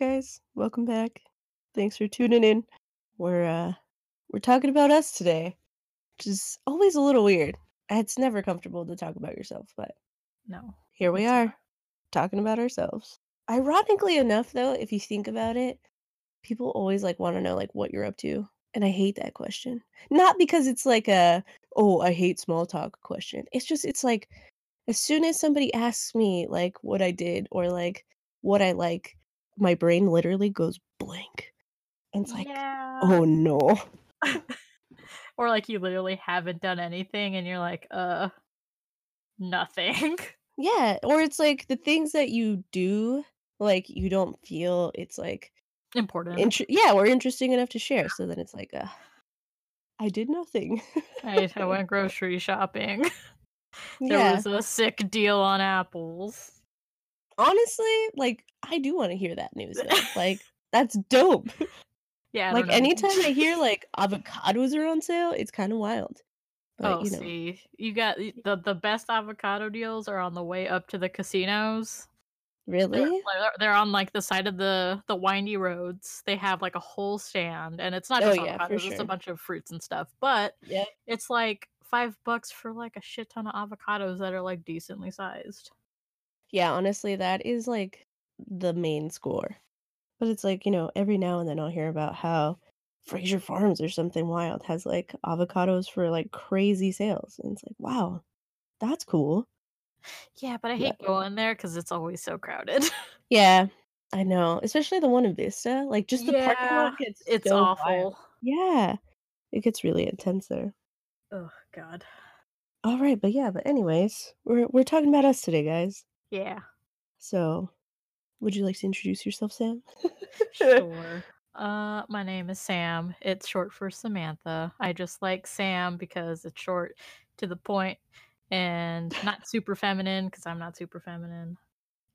guys, welcome back. Thanks for tuning in. We're uh we're talking about us today, which is always a little weird. It's never comfortable to talk about yourself, but No, here we it's not. are talking about ourselves. Ironically enough though, if you think about it, people always like want to know like what you're up to, and I hate that question. Not because it's like a oh, I hate small talk question. It's just it's like as soon as somebody asks me like what I did or like what I like, my brain literally goes blank. And it's like, Yeah. "Oh, no." Or, like, you literally haven't done anything and you're like, "Uh, nothing." Yeah, or it's like the things that you do, like, you don't feel it's, like, Important. intere yeah, or interesting enough to share, so then it's like, "Ugh, I did nothing." I I went grocery shopping. There Yeah. was a sick deal on apples. Honestly, like, I do wanna hear that news though, like, that's dope. Yeah, Like, know. anytime I hear, like, avocados are on sale, it's kinda wild. But, Oh, you know see, you got the the best avocado deals are on the way up to the casinos. Really? they're they're on, like, the side of the the windy roads. They have, like, a whole stand, and it's not Oh, just yeah, for avocados, it's a bunch of fruits and stuff, but yeah, it's, like, 5 bucks for, like, a shit ton of avocados that are, like, decently sized. Yeah, honestly, that is, like, the main score. But it's like, you know, every now and then I'll hear about how Frazier Farms or something wild has, like, avocados for, like, crazy sales, and it's like, "Wow, that's cool." Yeah, but I hate But going there 'cause it's always so crowded. Yeah, I know, especially the one in Vista, like, just the parking lot gets it's so wild. awful. Yeah, it gets really intense there. Oh god. Alright, but yeah, but anyways, we're we're talking about us today, guys. Yeah. So, would you like to introduce yourself, Sam? Sure. Uh, my name is Sam, it's short for Samantha. I just like Sam because it's short, to the point, and not super feminine because I'm not super feminine.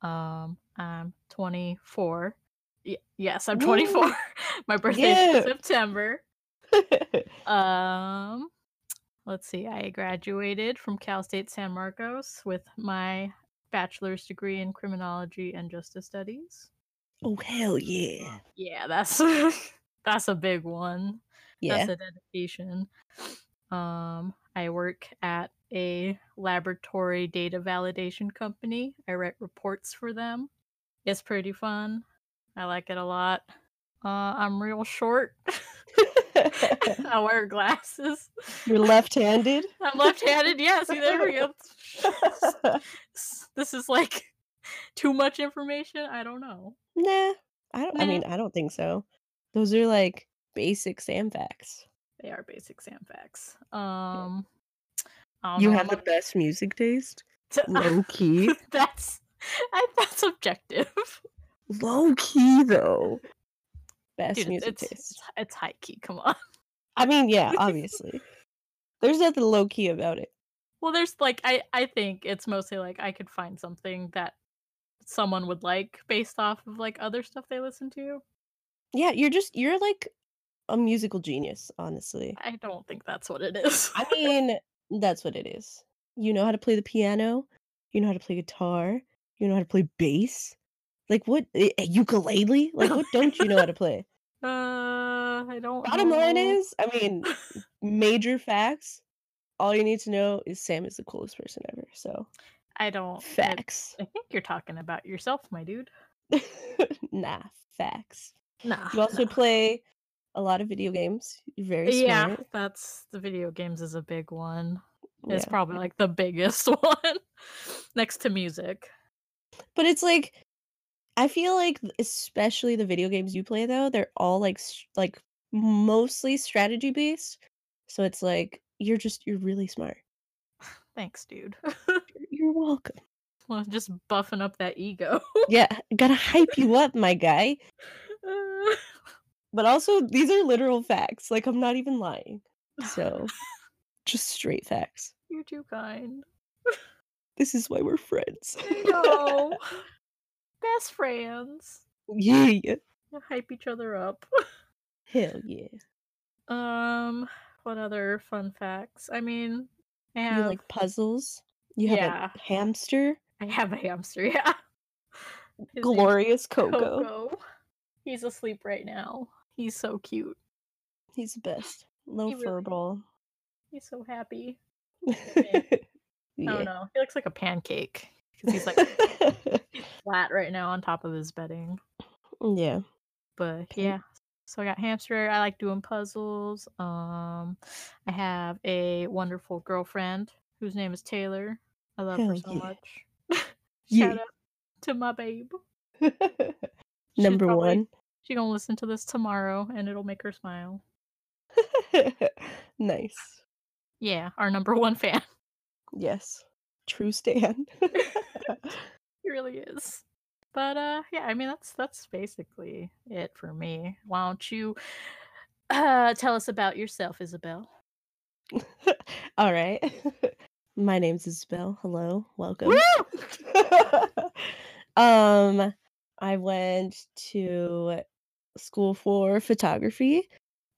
Um, I'm 24. Y yes, I'm 24. My birthday in Yeah! September. Um, let's see, I graduated from Cal State San Marcos with my bachelor's degree in criminology and justice studies. Oh, hell yeah. Yeah, that's that's a big one. That's a dedication. Um, I work at a laboratory data validation company. I write reports for them. It's pretty fun. I like it a lot. Uh, I'm real short. I wear glasses. You're left-handed? I'm left-handed, yeah, see, there we go. This is, like, too much information? I don't know. Nah, I don't I mean, I don't think so. Those are, like, basic Sam facts. They are basic Sam facts. Um, You know have the best music taste? T Low-key? That's I that's subjective. Low-key, though. Best Dude, music it's it's taste. it's high key, come on. I mean, yeah, obviously. There's nothing low-key about it. Well, there's, like I I think it's mostly, like, I could find something that someone would like based off of, like, other stuff they listen to. Yeah, you're just you're, like, a musical genius, honestly. I don't think that's what it is. I mean, that's what it is. You know how to play the piano, you know how to play guitar, you know how to play bass. Like, what a a ukulele? Like, what don't you know how to play? Uh, I don't Bottom line is, I mean, major facts, all you need to know is Sam is the coolest person ever, so I don't facts. I think you're talking about yourself, my dude. Nah, facts. Nah, You also nah. play a lot of video games, you're very smart. Yeah, that's the video games is a big one. It's Yeah. probably, like, the biggest one next to music. But it's like I feel like, especially the video games you play, though, they're all, like, s like, mostly strategy based, so it's like, you're just you're really smart. Thanks, dude. You're you're welcome. Well, just buffing up that ego. Yeah, gotta hype you up, my guy. Uh But also, these are literal facts, like, I'm not even lying. So, just straight facts. You're too kind. This is why we're friends. I know. Best friends. Yeah. Hype each other up. Hell yeah. Um, what other fun facts? I mean, I You like puzzles? You have a hamster? I have a hamster, yeah. His Glorious Coco. Coco. He's asleep right now. He's so cute. He's the best. Little He really. He's so happy. yeah. I don't know. He looks like a pancake because he's like flat right now on top of his bedding. yeah. But yeah. So I got hamster. I like doing puzzles. Um, I have a wonderful girlfriend whose name is Taylor. I love her so yeah. much. Yeah. Out to my babe. Number probably- one. She gonna listen to this tomorrow, and it'll make her smile. nice. Yeah, our number one fan. Yes. True stand. He really is. But uh yeah, I mean that's that's basically it for me. Why don't you uh tell us about yourself, Isabel? All right. My name's Isabel. Hello. Welcome. um I went to school for photography.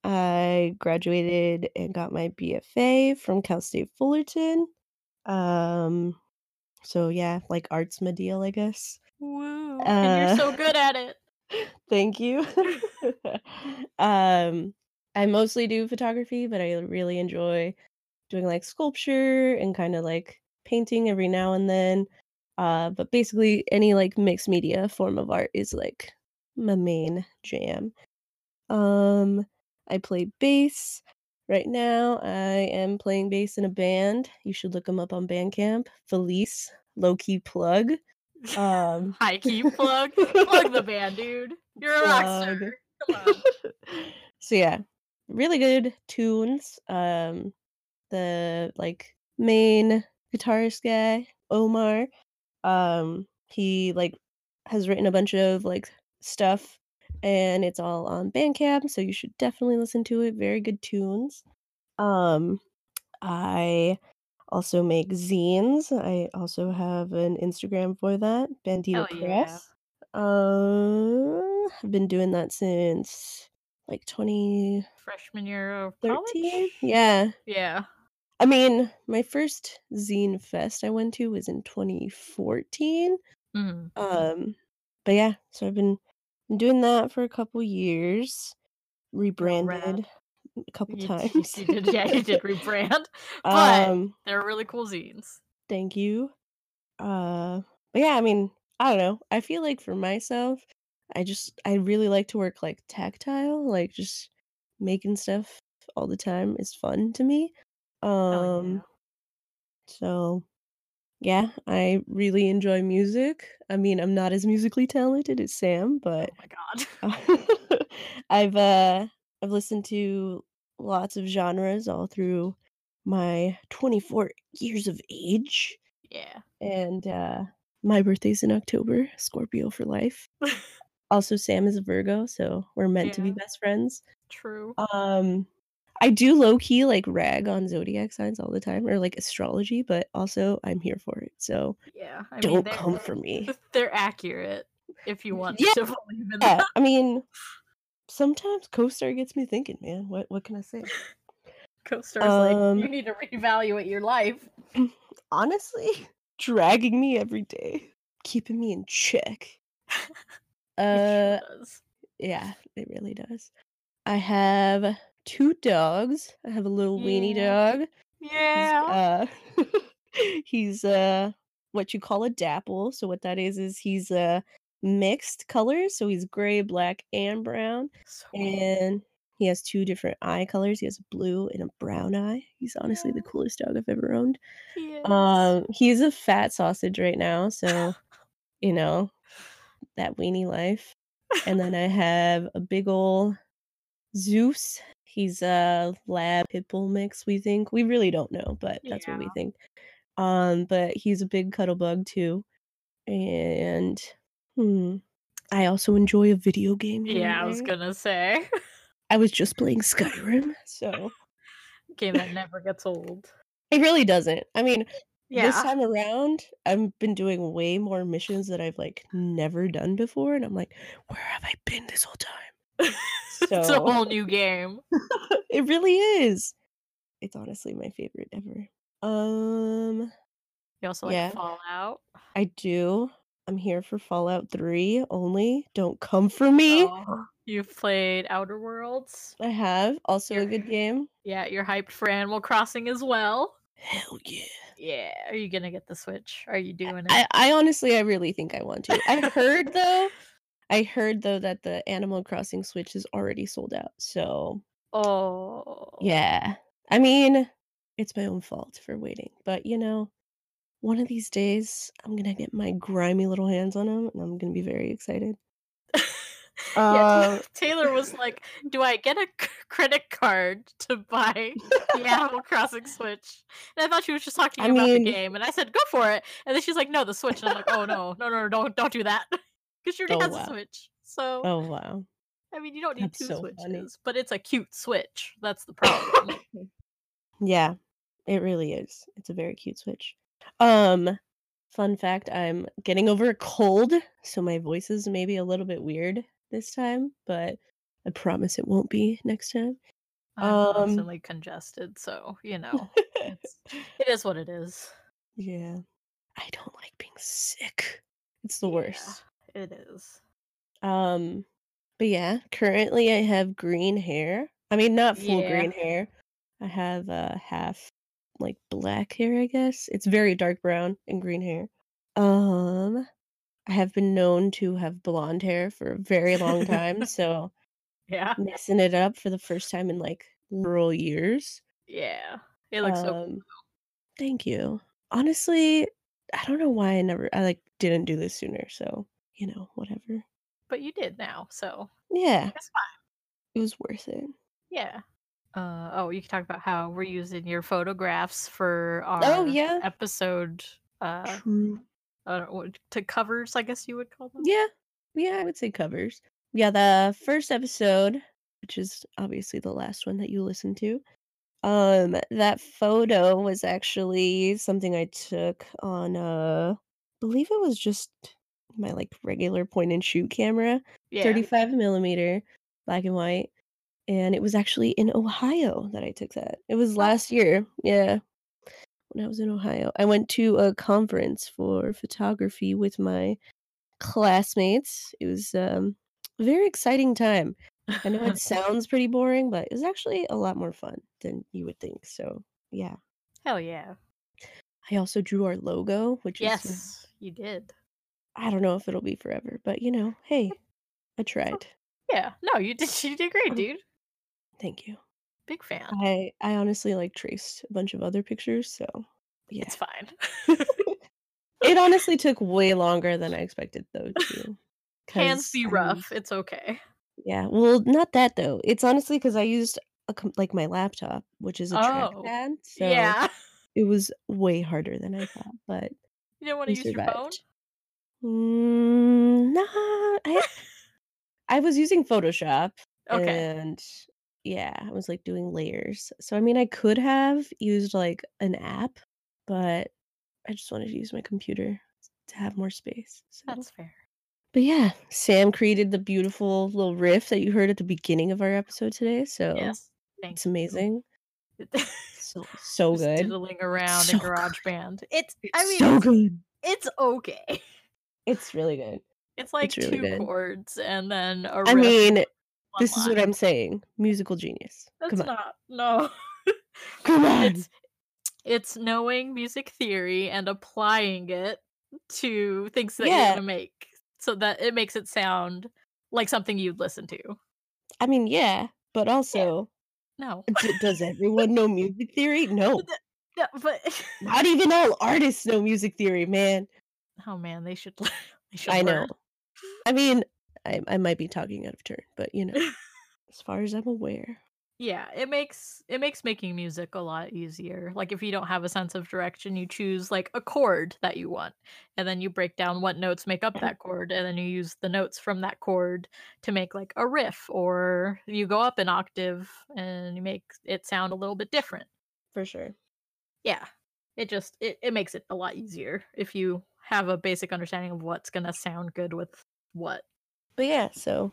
I graduated and got my BFA from Cal State Fullerton. Um so yeah, like arts my deal, I guess. Woo. and you're so Uh, good at it. Thank you. um, I mostly do photography, but I really enjoy doing like sculpture and kind of like painting every now and then. Uh, but basically, any like mixed media form of art is like my main jam. Um, I play bass. Right now, I am playing bass in a band. You should look them up on Bandcamp. Felice, low key plug. Um, High key plug. plug the band, dude. You're a rock star. Come on. so yeah, really good tunes. Um, the like main guitarist guy, Omar, um, he like has written a bunch of like stuff, and it's all on Bandcamp, so you should definitely listen to it. Very good tunes. Um, I also make zines. I also have an Instagram for that, Bandito yeah. Press. Uh, I've been doing that since like 20 Freshman year of college? Yeah. Yeah. I mean, my first zine fest I went to was in 2014. Mhm. Um, but yeah, so I've been been doing that for a couple years. Rebranded a couple You, times. you did, yeah, you did rebrand. But um, they're really cool zines. Thank you. Uh, but yeah, I mean, I don't know. I feel like for myself, I just I really like to work like tactile, like just making stuff all the time is fun to me. Um, yeah. so yeah, I really enjoy music. I mean, I'm not as musically talented as Sam, but Oh my god. I've uh I've listened to lots of genres all through my 24 years of age yeah. and uh my birthday's in October, Scorpio for life. Also Sam is a Virgo, so we're meant to be Yeah. best friends. True. Um I do low key like rag on zodiac signs all the time or like astrology, but also I'm here for it. So Yeah. I mean, don't come for me. they're accurate if you want Yeah. to believe in Yeah, them. I mean sometimes co-star gets me thinking, man. What what can I say? Co-star's like, Um, you need to reevaluate your life. honestly, dragging me every day, keeping me in check. It Uh, sure does. yeah, it really does. I have two dogs. I have a little weenie Yeah. dog. He's, Yeah. uh, he's uh, what you call a dapple. So what that is is he's uh mixed colors. So he's gray, black, and brown, So and he has two different eye colors. He has a blue and a brown eye. He's honestly the coolest dog I've ever owned. He. Um, he's a fat sausage right now, so you know that weenie life. And then I have a big ol' Zeus. He's a lab pitbull mix. We think we really don't know, but that's what we think. Um, but he's a big cuddle bug too. And hmm, I also enjoy a video game. Yeah, I was gonna say. I was just playing Skyrim, so Game that never gets old. it really doesn't. I mean, this time around, I've been doing way more missions that I've like never done before, and I'm like, where have I been this whole time? it's a whole new game. it really is. It's honestly my favorite ever. Um, You also like yeah, Fallout. I do. I'm here for Fallout 3 only. Don't come for me. Oh, you've played Outer Worlds? I have. Also a You're a good game. yeah, you're hyped for Animal Crossing as well? Hell yeah. Yeah. Are you gonna get the Switch? Are you doing it? I I honestly I really think I want to. I heard though I heard though that the Animal Crossing Switch is already sold out. So, Oh. yeah. I mean, it's my own fault for waiting, but you know, one of these days I'm gonna get my grimy little hands on them, and I'm gonna be very excited. Yeah, Uh Taylor was like, "Do I get a c credit card to buy the Animal Crossing Switch?" And I thought she was just talking I about the game, and I said, "Go for it." And then she's like, "No, the Switch." And I'm like, "Oh, no. No, no, no, don't don't do that." 'Cause she already Oh, wow. Switch. So Oh, wow. I mean, you don't need That's 2 so funny. Switches, but it's a cute Switch. That's the problem. Yeah, it really is. It's a very cute Switch. Um, fun fact, I'm getting over a cold, so my voice is maybe a little bit weird this time, but I promise it won't be next time. I'm Um constantly congested, so, you know, it's it is what it is. Yeah. I don't like being sick. It's the worst. It is. Um, but yeah, currently I have green hair. I mean, not full Yeah. green hair. I have, uh, half, like, black hair, I guess. It's very dark brown and green hair. Um, I have been known to have blonde hair for a very long time, so Yeah. messing it up for the first time in, like, literal years. Yeah. It looks so cool, Um, thank you. Honestly, I don't know why I never I, like, didn't do this sooner, so, you know, whatever. But you did now, so Yeah. fine. It was worth it. Yeah. Uh, oh, you can talk about how we're using your photographs for our Oh, our yeah. episode, uh, True. I to covers, I guess you would call them? Yeah. Yeah, I would say covers. Yeah, the first episode, which is obviously the last one that you listened to, um, that photo was actually something I took on, uh, believe it was just my, like, regular point and shoot camera, Yeah. 35 millimeter, black and white, and it was actually in Ohio that I took that. It was Oh. last year, yeah, when I was in Ohio. I went to a conference for photography with my classmates. It was, um, a very exciting time. I know it sounds pretty boring, but it was actually a lot more fun than you would think, so, yeah. Hell yeah. I also drew our logo, which is, Yes, you did. I don't know if it'll be forever, but, you know, hey, I tried. Yeah. No, you did you did great, dude. Thank you. Big fan. I I honestly, like, traced a bunch of other pictures, so, yeah. It's fine. It honestly took way longer than I expected, though, too. Hands be rough, it's okay. Yeah, well, not that, though. It's honestly because I used a like, my laptop, which is a Oh. trackpad, so Yeah. it was way harder than I thought, but You didn't wanna we use your phone? Mm, nah, I I was using Photoshop, Okay. and, yeah, I was, like, doing layers. So, I mean, I could have used, like, an app, but I just wanted to use my computer to have more space, so That's fair. But, yeah, Sam created the beautiful little riff that you heard at the beginning of our episode today, so Yes. Thank it's you. amazing. So so Just good. diddling around So in good. GarageBand. It's I mean, so it's good. it's okay. It's really good. It's like It's really 2 good. chords and then a I mean, 1 this is what. I'm saying, musical genius. That's Come on. not no. Come on! It's it's knowing music theory and applying it to things that you're Yeah. gonna make, so that it makes it sound like something you'd listen to. I mean, yeah, but Yeah. also No. d does everyone know music theory? No. No, but Not even all artists know music theory, man. Oh, man, they should they should I know. I mean, I I might be talking out of turn, but, you know, as far as I'm aware. Yeah, it makes it makes making music a lot easier. Like, if you don't have a sense of direction, you choose, like, a chord that you want, and then you break down what notes make up uh-huh. that chord, and then you use the notes from that chord to make, like, a riff, or you go up an octave and you make it sound a little bit different. For sure. Yeah. It just it it makes it a lot easier if you have a basic understanding of what's gonna sound good with what. But, yeah, so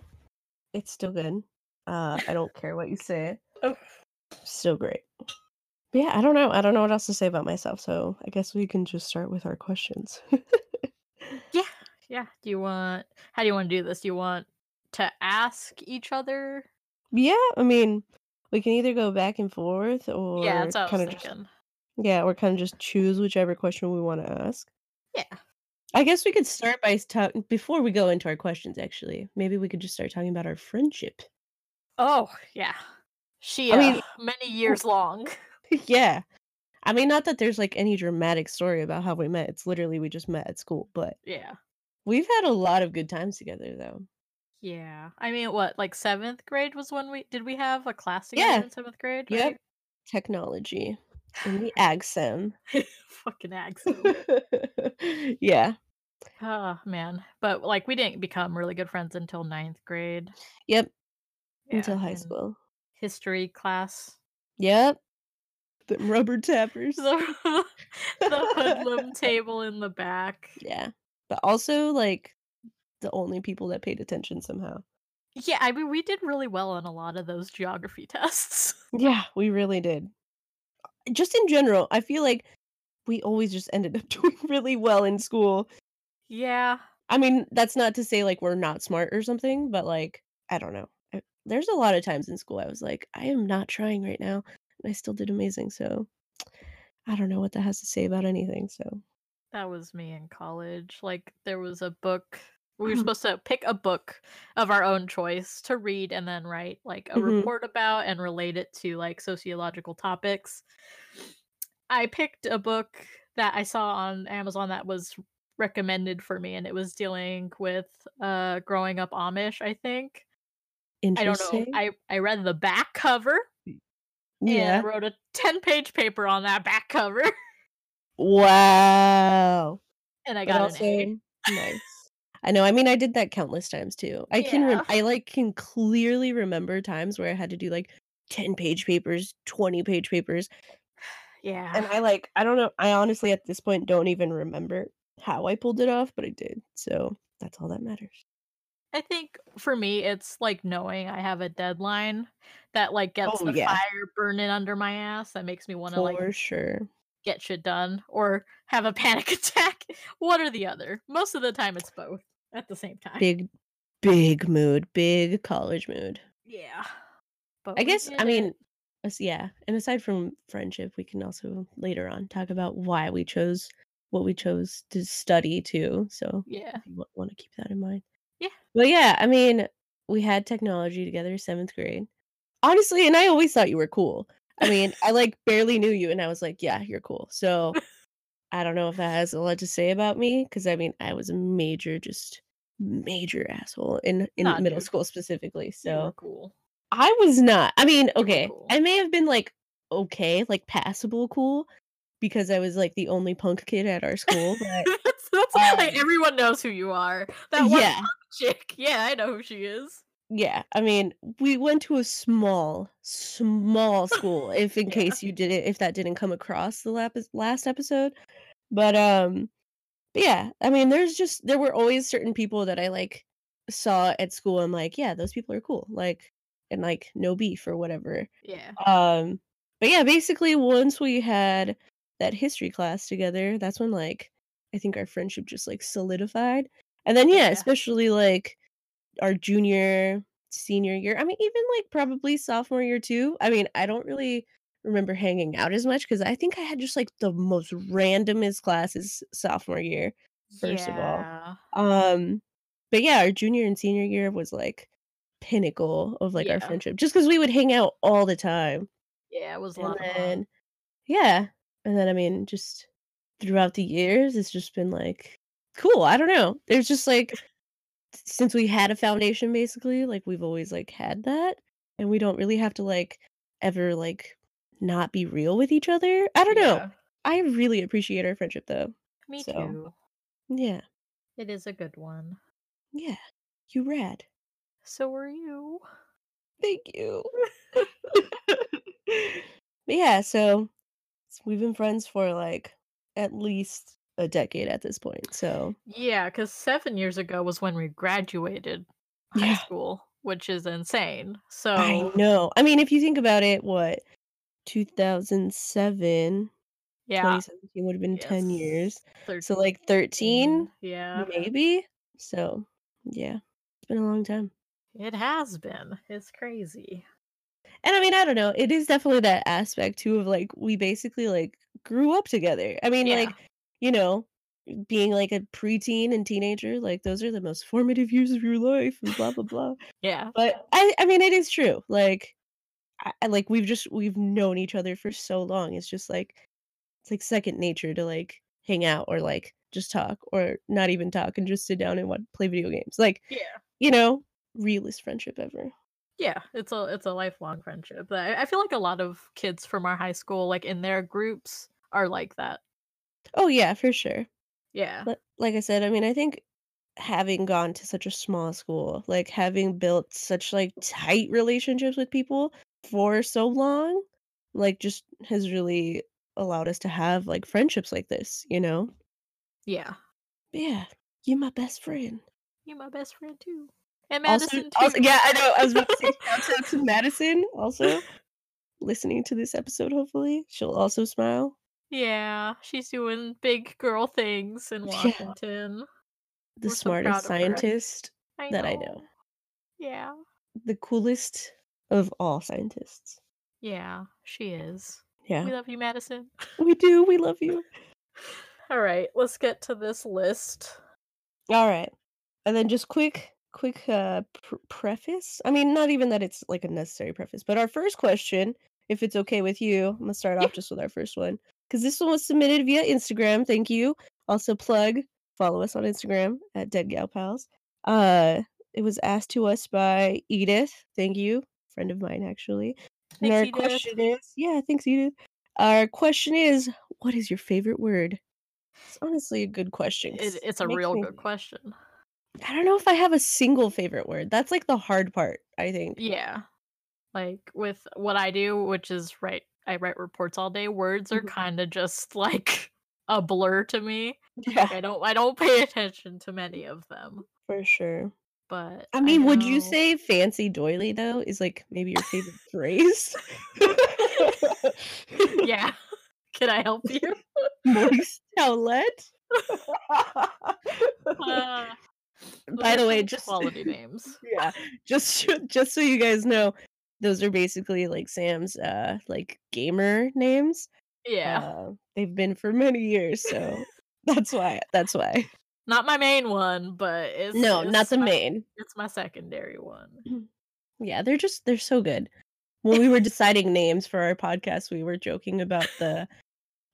it's still good. Uh, I don't care what you say. Oh. Still great. But, yeah, I don't know I don't know what else to say about myself, so I guess we can just start with our questions. Yeah, Yeah. Do you want how do you wanna do this? Do you want to ask each other? Yeah, I mean, we can either go back and forth or Yeah, that's what I was kinda just thinking. yeah, or kinda just choose whichever question we wanna ask. Yeah. I guess we could start by talking before we go into our questions, actually, maybe we could just start talking about our friendship. Oh, yeah. She, I uh, mean many years long. Yeah. I mean, not that there's, like, any dramatic story about how we met, it's literally we just met at school, but Yeah. we've had a lot of good times together, though. Yeah. I mean, what, like, 7th grade was when we did we have a class together Yeah. in 7th grade, Yep. right? Technology in the ag. Fucking ag. Yeah. Oh, man. But, like, we didn't become really good friends until ninth grade. Yep. Yeah, Until high school. history class. Yep. Them rubber tappers. The the hoodlum table in the back. Yeah. But also, like, the only people that paid attention somehow. Yeah, I mean, we did really well on a lot of those geography tests. Yeah, we really did. Just in general, I feel like we always just ended up doing really well in school. Yeah. I mean, that's not to say, like, we're not smart or something, but, like, I don't know. Eh, there's a lot of times in school I was like, "I am not trying right now," and I still did amazing, so I don't know what that has to say about anything, so That was me in college, like, there was a book we were supposed to pick a book of our own choice to read and then write, like, a Mhm. report about and relate it to, like, sociological topics. I picked a book that I saw on Amazon that was recommended for me, and it was dealing with, uh, growing up Amish, I think. I don't know, Interesting. I I read the back cover Y and I yeah. wrote a ten-page paper on that back cover. Wow. And I got an A. nice. I know, I mean, I did that countless times too. I can rem Yeah. I, like, can clearly remember times where I had to do, like, ten-page papers, twenty-page papers Yeah. and I, like I don't know, I honestly, at this point, don't even remember how I pulled it off, but I did, so that's all that matters. I think for me, it's, like, knowing I have a deadline that, like, gets Oh, the yeah. fire burning under my ass, that makes me wanna, like For sure. get shit done or have a panic attack, one or the other. Most of the time, it's both at the same time. Big, big mood, big college mood. Yeah. But I guess, I did it. mean yeah, and aside from friendship, we can also, later on, talk about why we chose what we chose to study too, so Yeah. you w wanna keep that in mind. Yeah. But, yeah, I mean, we had technology together, 7th grade. Honestly and I always thought you were cool. I mean, I, like, barely knew you, and I was like, "Yeah, you're cool." So, I don't know if that has a lot to say about me because I mean, I was a major just major asshole in in Nah, middle dude. school specifically, so cool. I was not I mean, okay, cool. I may have been, like, okay, like, passable cool because I was, like, the only punk kid at our school, but, That's that's like, um everyone knows who you are. That one Yeah. chick, yeah, I know who she is. Yeah, I mean, we went to a small, small school, if in Yeah. case you didn't if that didn't come across the lapis last episode. But, um, yeah, I mean, there's just there were always certain people that I, like, saw at school, I'm like, "Yeah, those people are cool," like and, like, no beef or whatever. Yeah. Um, but, yeah, basically, once we had that history class together, that's when, like, I think our friendship just, like, solidified. And then, yeah, Yeah. especially, like, our junior, senior year I mean, even, like, probably sophomore year too. I mean, I don't really remember hanging out as much because I think I had just, like, the most randomest classes sophomore year, first of all. Um, but, yeah, our junior and senior year was, like, pinnacle of, like, our friendship just because we would hang out all the time. Yeah, it was And lot of fun. then yeah, and then, I mean, just throughout the years, it's just been, like, cool, I don't know. There's just, like since we had a foundation, basically, like, we've always, like, had that, and we don't really have to, like, ever, like, not be real with each other? I don't know. Yeah. I really appreciate our friendship, though. Me So, too. yeah. It is a good one. Yeah. You rad. So are you. Thank you. Yeah, so we've been friends for, like, at least a decade at this point, so Yeah, because 7 years ago was when we graduated high Yeah. school, which is insane. So I know. I mean, if you think about it, what, 2007, Yeah. 2017 would've been 10 Yes. years. So, like, 13, 13, yeah. maybe? So, yeah, it's been a long time. It has been. It's crazy. And I mean, I don't know, it is definitely that aspect too of, like, we basically, like, grew up together. I mean, Yeah. like, you know, being, like, a preteen and teenager, like, those are the most formative years of your life and blah, blah, blah. Yeah. But I I mean, it is true. Like, I like, we've just we've known each other for so long. It's just like it's like second nature to, like, hang out or, like, just talk or not even talk and just sit down and what play video games. Like, Yeah. you know, realest friendship ever. Yeah, it's a it's a lifelong friendship. I I feel like a lot of kids from our high school, like, in their groups are like that. Oh, yeah, for sure. Yeah. But, like I said, I mean, I think having gone to such a small school, like, having built such, like, tight relationships with people for so long, like, just has really allowed us to have, like, friendships like this, you know? Yeah. Yeah, you're my best friend. You're my best friend too. And Madison also too. yeah, I know, I was about to say shout out to Madison also listening to this episode, hopefully. She'll also smile. Yeah, she's doing big girl things in Yeah. Washington. The We're smartest her. scientist I that. I know. Yeah. The coolest of all scientists. Yeah, she is. Yeah. We love you, Madison. We do, we love you. Alright, let's get to this list. Alright. And then just quick quick, uh, pr preface? I mean, not even that it's, like, a necessary preface, but our first question, if it's okay with you, I'm gonna start off just with our first one cuz this one was submitted via Instagram, thank you. Also plug, follow us on Instagram at Dead Gal Pals. Uh, it was asked to us by Edith, thank you, friend of mine, actually. And Thanks, our Edith. question is yeah, thanks, Edith. Our question is, what is your favorite word? It's honestly a good question. It it's a makes real me good question. I don't know if I have a single favorite word. That's, like, the hard part, I think. Yeah. Like, with what I do, which is write I write reports all day, words are Mhm. kinda just, like, a blur to me. Like, Yeah. I don't I don't pay attention to many of them. For sure. But I I mean, would you say fancy doily, though, is, like, maybe your favorite phrase? Yeah. Can I help you? Moist towelette? Uh, By the way, just quality names. Yeah, just just so you guys know, those are basically, like, Sam's, uh, like, gamer names. Yeah. Uh, they've been for many years, so that's why that's why. Not my main one, but it's No, not the my main. it's my secondary one. Mm-hmm. Yeah, they're just they're so good. When we were deciding names for our podcast, we were joking about the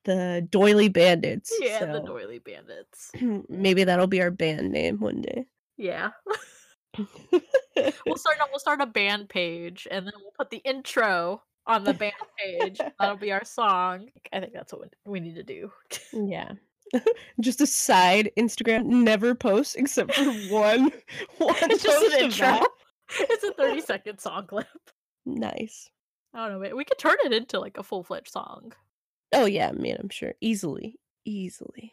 the Doily Bandits, Yeah, the Doily Bandits. maybe that'll be our band name one day. Yeah. We'll start no, we'll start a band page, and then we'll put the intro on the band page. That'll be our song. I think that's what we need to do. Yeah. Just a side, Instagram never posts except for one one It's just post an intro. It's a 30 second song clip. Nice. I don't know, man. We could turn it into, like, a full-fledged song. Oh, yeah, man, I'm sure. Easily, easily.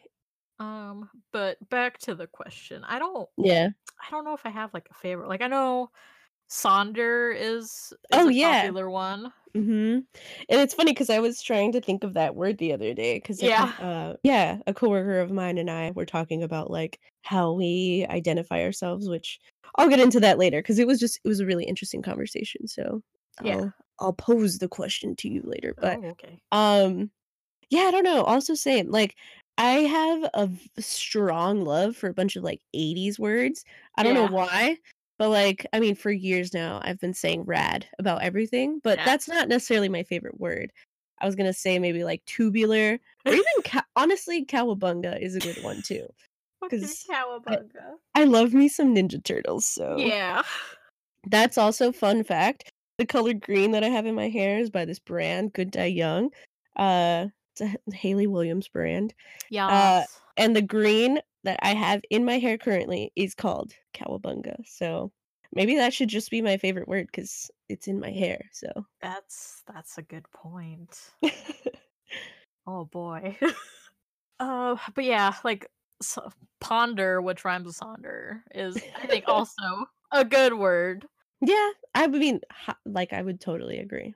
Um, but back to the question. I don't Yeah. I don't know if I have, like, a favorite. Like, I know Sonder is is Oh, a yeah. popular one. Mhm. And it's funny because I was trying to think of that word the other day because Yeah. uh yeah, a coworker of mine and I were talking about, like, how we identify ourselves, which I'll get into that later because it was just it was a really interesting conversation, so Yeah. I'll I'll pose the question to you later, but, Oh, okay. um, yeah, I don't know, also same, like, I have a strong love for a bunch of, like, '80s words. I don't know why, but, like, I mean, for years now, I've been saying "rad" about everything, but Yeah. that's not necessarily my favorite word. I was gonna say maybe, like, tubular or even cow honestly, cowabunga is a good one too, Okay, 'cause I cowabunga. I love me some Ninja Turtles, so Yeah. That's also fun fact, the color green that I have in my hair is by this brand, Good Dye Young. Uh, it's a Hayley Williams brand. Yeah. Uh, and the green that I have in my hair currently is called cowabunga, so maybe that should just be my favorite word because it's in my hair, so That's that's a good point. Oh, boy. Uh, but yeah, like, s ponder, which rhymes with Sonder, is, I think, also a good word. Yeah, I mean, like, I would totally agree.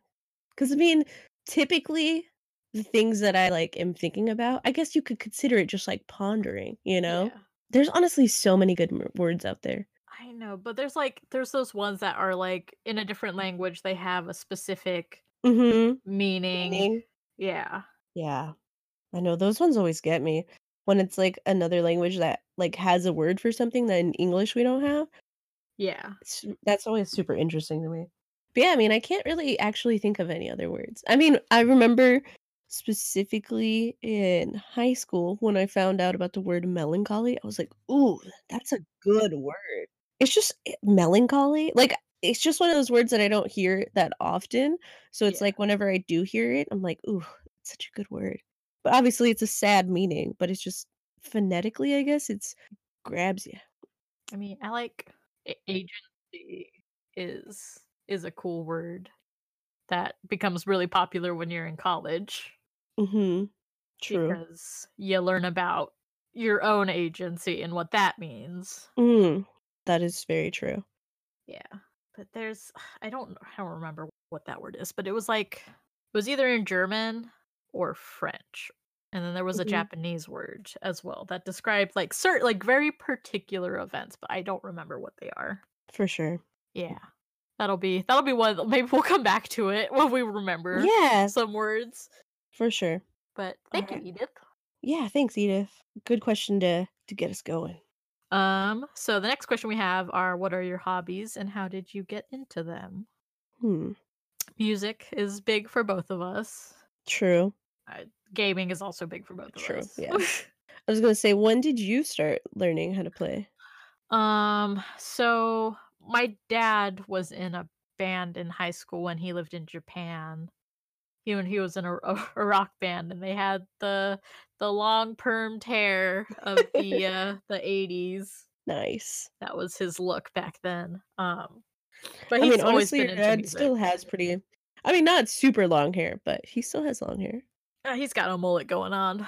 Because I mean, typically, the things that I, like, am thinking about, I guess you could consider it just, like, pondering, you know? Yeah. There's honestly so many good m words out there. I know, but there's, like there's those ones that are, like, in a different language, they have a specific Mhm. meaning. Meaning. Yeah. Yeah. I know, those ones always get me. When it's, like, another language that, like, has a word for something that in English we don't have. Yeah. It's that's always super interesting to me. But, yeah, I mean, I can't really actually think of any other words. I mean, I remember specifically in high school when I found out about the word melancholy, I was like, "Ooh, that's a good word." It's just eh, melancholy? Like, it's just one of those words that I don't hear that often, so it's Yeah. like whenever I do hear it, I'm like, "Ooh, it's such a good word." But, obviously, it's a sad meaning, but it's just phonetically, I guess, it's grabs you. I mean, I like a agency is is a cool word that becomes really popular when you're in college. Mhm. True. Because you learn about your own agency and what that means. Mm. That is very true. Yeah. But there's I don't I don't remember what that word is, but it was, like it was either in German or French, and then there was a Mhm. Japanese word as well that described, like, certain like, very particular events, but I don't remember what they are. For sure. Yeah. That'll be that'll be one maybe we'll come back to it when we remember Yeah. some words. For sure. But thank you, Alright. Edith. Yeah, thanks, Edith. Good question to to get us going. Um, so the next question we have are, what are your hobbies and how did you get into them? Hmm. Music is big for both of us. True. Uh, gaming is also big for both of us. True, yeah. I was gonna say, when did you start learning how to play? Um, so my dad was in a band in high school when he lived in Japan. He when he was in a a rock band, and they had the the long permed hair of the, uh, the '80s. Nice. That was his look back then, um, but I mean, he's always honestly, been your dad still has pretty I mean, not super long hair, but he still has long hair. Uh, he's got a mullet going on.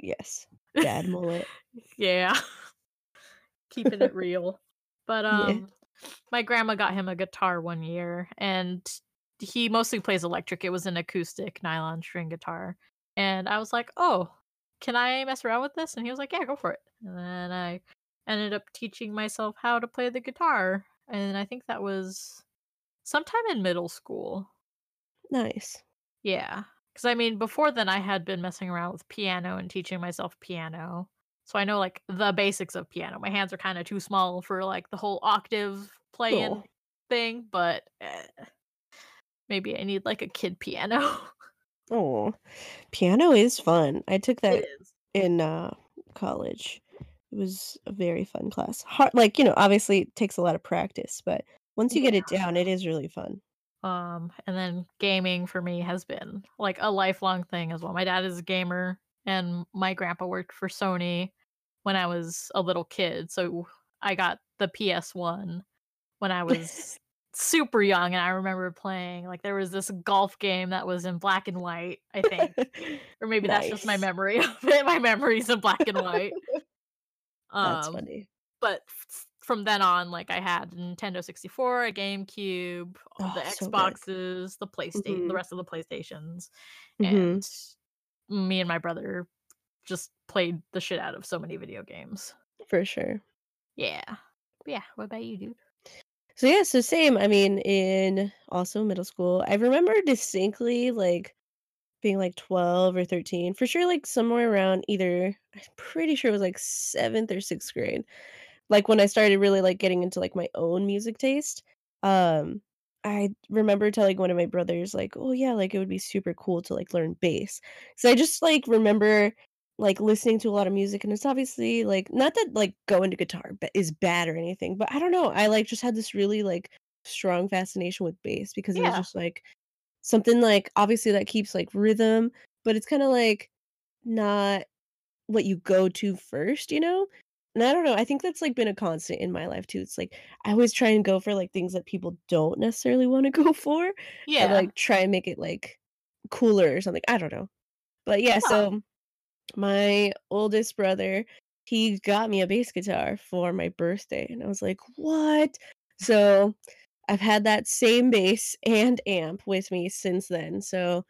Yes. Dad mullet. Yeah. Keeping it real. But, Yeah. um, my grandma got him a guitar one year, and he mostly plays electric, it was an acoustic nylon string guitar, and I was like, "Oh, can I mess around with this?" And he was like, "Yeah, go for it." And then I ended up teaching myself how to play the guitar, and I think that was sometime in middle school. Nice. Yeah. Because I mean, before then, I had been messing around with piano and teaching myself piano, so I know, like, the basics of piano. My hands are kinda too small for, like, the whole octave playing thing, but, eh, maybe I need, like, a kid piano. oh, Piano is fun. I took that in, uh, college. It was a very fun class. Hard, like, you know, obviously, it takes a lot of practice, but once you Yeah. get it down, it is really fun. Um, and then gaming for me has been, like, a lifelong thing as well. My dad is a gamer, and my grandpa worked for Sony when I was a little kid, so I got the PS1 when I was super young, and I remember playing like, there was this golf game that was in black and white, I think, or maybe that's just my memory of it, my memory's in black and white. That's Um, funny. but f from then on, like, I had Nintendo 64, a GameCube, uh, the Oh, so. Xboxes, the Playsta the Mhm. rest of the PlayStations, Mhm. and me and my brother just played the shit out of so many video games. For sure. Yeah. But, yeah, what about you, dude? So, yeah, so same, I mean, in also middle school, I remember distinctly, like, being, like, 12 or 13, for sure, like, somewhere around either I'm pretty sure it was, like, 7th or 6th grade, like, when I started really, like, getting into, like, my own music taste, um, I remember telling one of my brothers, like, "Oh, yeah, like, it would be super cool to, like, learn bass." So, I just, like, remember, like, listening to a lot of music, and it's obviously, like not that, like, going to guitar b is bad or anything, but I don't know, I, like, just had this really, like, strong fascination with bass because it was just, like, something, like, obviously, that keeps, like, rhythm, but it's kinda, like, not what you go to first, you know? And I don't know, I think that's, like, been a constant in my life too, it's, like, I always try and go for, like, things that people don't necessarily wanna go for and, Yeah. like, try and make it, like, cooler or something, I don't know. But, yeah, Yeah. so my oldest brother, he got me a bass guitar for my birthday, and I was like, "What?" So, I've had that same bass and amp with me since then, so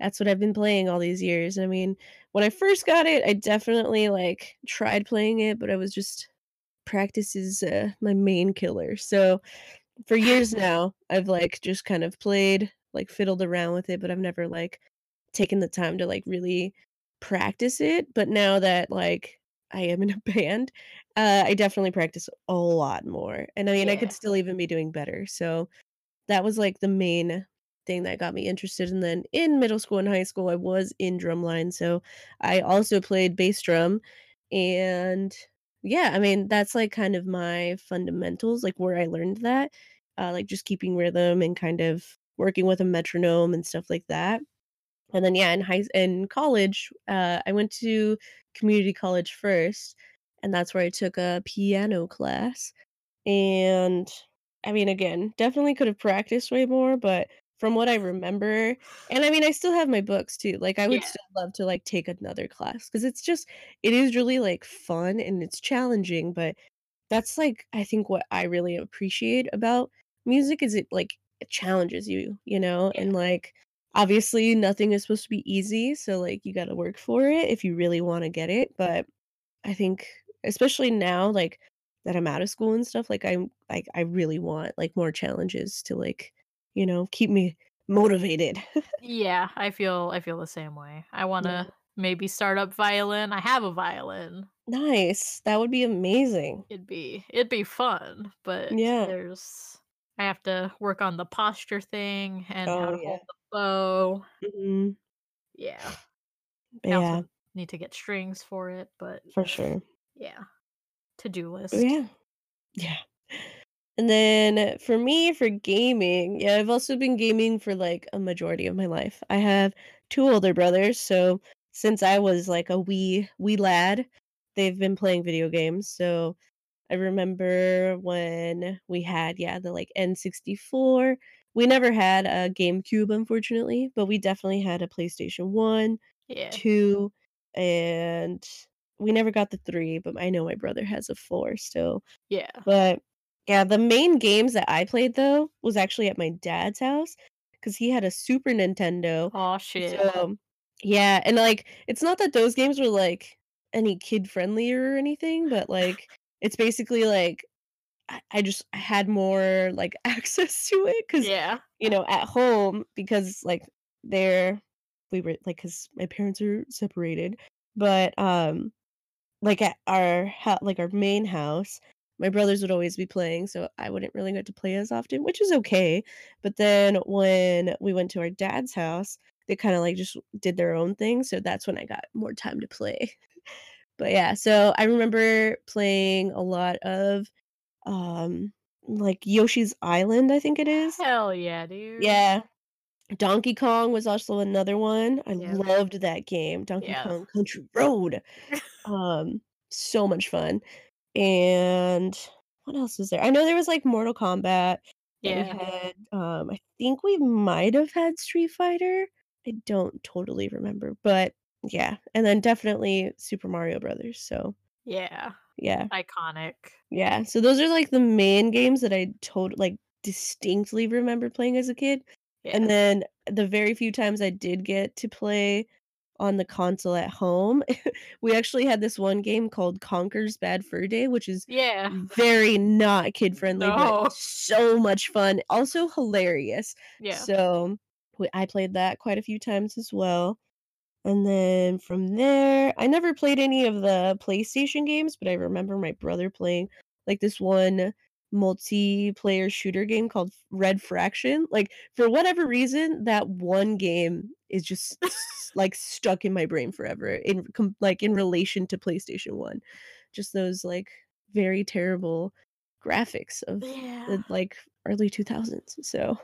That's what I've been playing all these years. I mean, when I first got it, I definitely, like, tried playing it, but I was just practice is, uh, my main killer. So, for years now, I've, like, just kind of played, like, fiddled around with it, but I've never, like, taken the time to, like, really practice it. But now that, like, I am in a band, uh, I definitely practice a lot more. And I mean, I could still even be doing better. So, that was, like, the main thing that got me interested, and then in middle school and high school, I was in drumline, so I also played bass drum, and yeah, I mean, that's, like, kind of my fundamentals, like, where I learned that, uh, like, just keeping rhythm and kind of working with a metronome and stuff like that. And then, yeah, in high in college, uh, I went to community college first, and that's where I took a piano class. And I mean, again, definitely could have practiced way more, but from what I remember and I mean, I still have my books too. Like, I would Yeah. still love to, like, take another class because it's just it is really, like, fun and it's challenging, but that's, like, I think what I really appreciate about music is it, like, it challenges you, you know? Yeah. And, like, obviously, nothing is supposed to be easy, so, like, you gotta work for it if you really wanna get it, but I think especially now, like, that I'm out of school and stuff, like, I'm like, I really want, like, more challenges to, like, you know, keep me motivated. Yeah, I feel I feel the same way. I wanna maybe start up violin. I have a violin. Nice. That would be amazing. It'd be it'd be fun, but Yeah. there's I have to work on the posture thing and how Oh, to yeah. hold the bow. Mhm. Yeah. Yeah, need to get strings for it, but for sure. yeah, to-do list. yeah. Yeah. And then for me, for gaming, yeah, I've also been gaming for like a majority of my life. I have two older brothers, so since I was like a wee wee lad, they've been playing video games. So I remember when we had yeah the like N64. We never had a GameCube, unfortunately, but we definitely had a PlayStation One, Yeah. two, and we never got the three. But I know my brother has a four still. Yeah. But, yeah, the main games that I played, though, was actually at my dad's house because he had a Super Nintendo. Oh shit. So yeah, and, like, it's not that those games were, like, any kid-friendlier or anything, but, like, it's basically, like, I I just had more, like, access to it because Yeah. you know, at home because, like, there we were like because my parents are separated, but, um like, at our like, our main house, my brothers would always be playing, so I wouldn't really get to play as often, which is okay, but then when we went to our dad's house, they kinda, like, just did their own thing, so that's when I got more time to play. But, yeah, so I remember playing a lot of, um, like, Yoshi's Island, I think it is? Hell yeah, dude. Yeah. Donkey Kong was also another one. I Yep. loved that game, Donkey Yeah. Kong Country Road. Um, so much fun. And what else was there? I know there was, like, Mortal Kombat that we Yeah. had, um, I think we might have had Street Fighter. I don't totally remember, but yeah, and then definitely Super Mario Brothers, so Yeah. Yeah. Iconic. Yeah, so those are, like, the main games that I tot like, distinctly remember playing as a kid, and then the very few times I did get to play on the console at home, we actually had this one game called Conker's Bad Fur Day, which is Yeah. very not kid-friendly, but so much fun, also hilarious. Yeah. So, we I played that quite a few times as well. And then from there, I never played any of the PlayStation games, but I remember my brother playing like this one multiplayer shooter game called Red Faction. Like for whatever reason, that one game is just like stuck in my brain forever in com- like in relation to PlayStation 1. Just those like very terrible graphics of Yeah. the like early 2000s. So,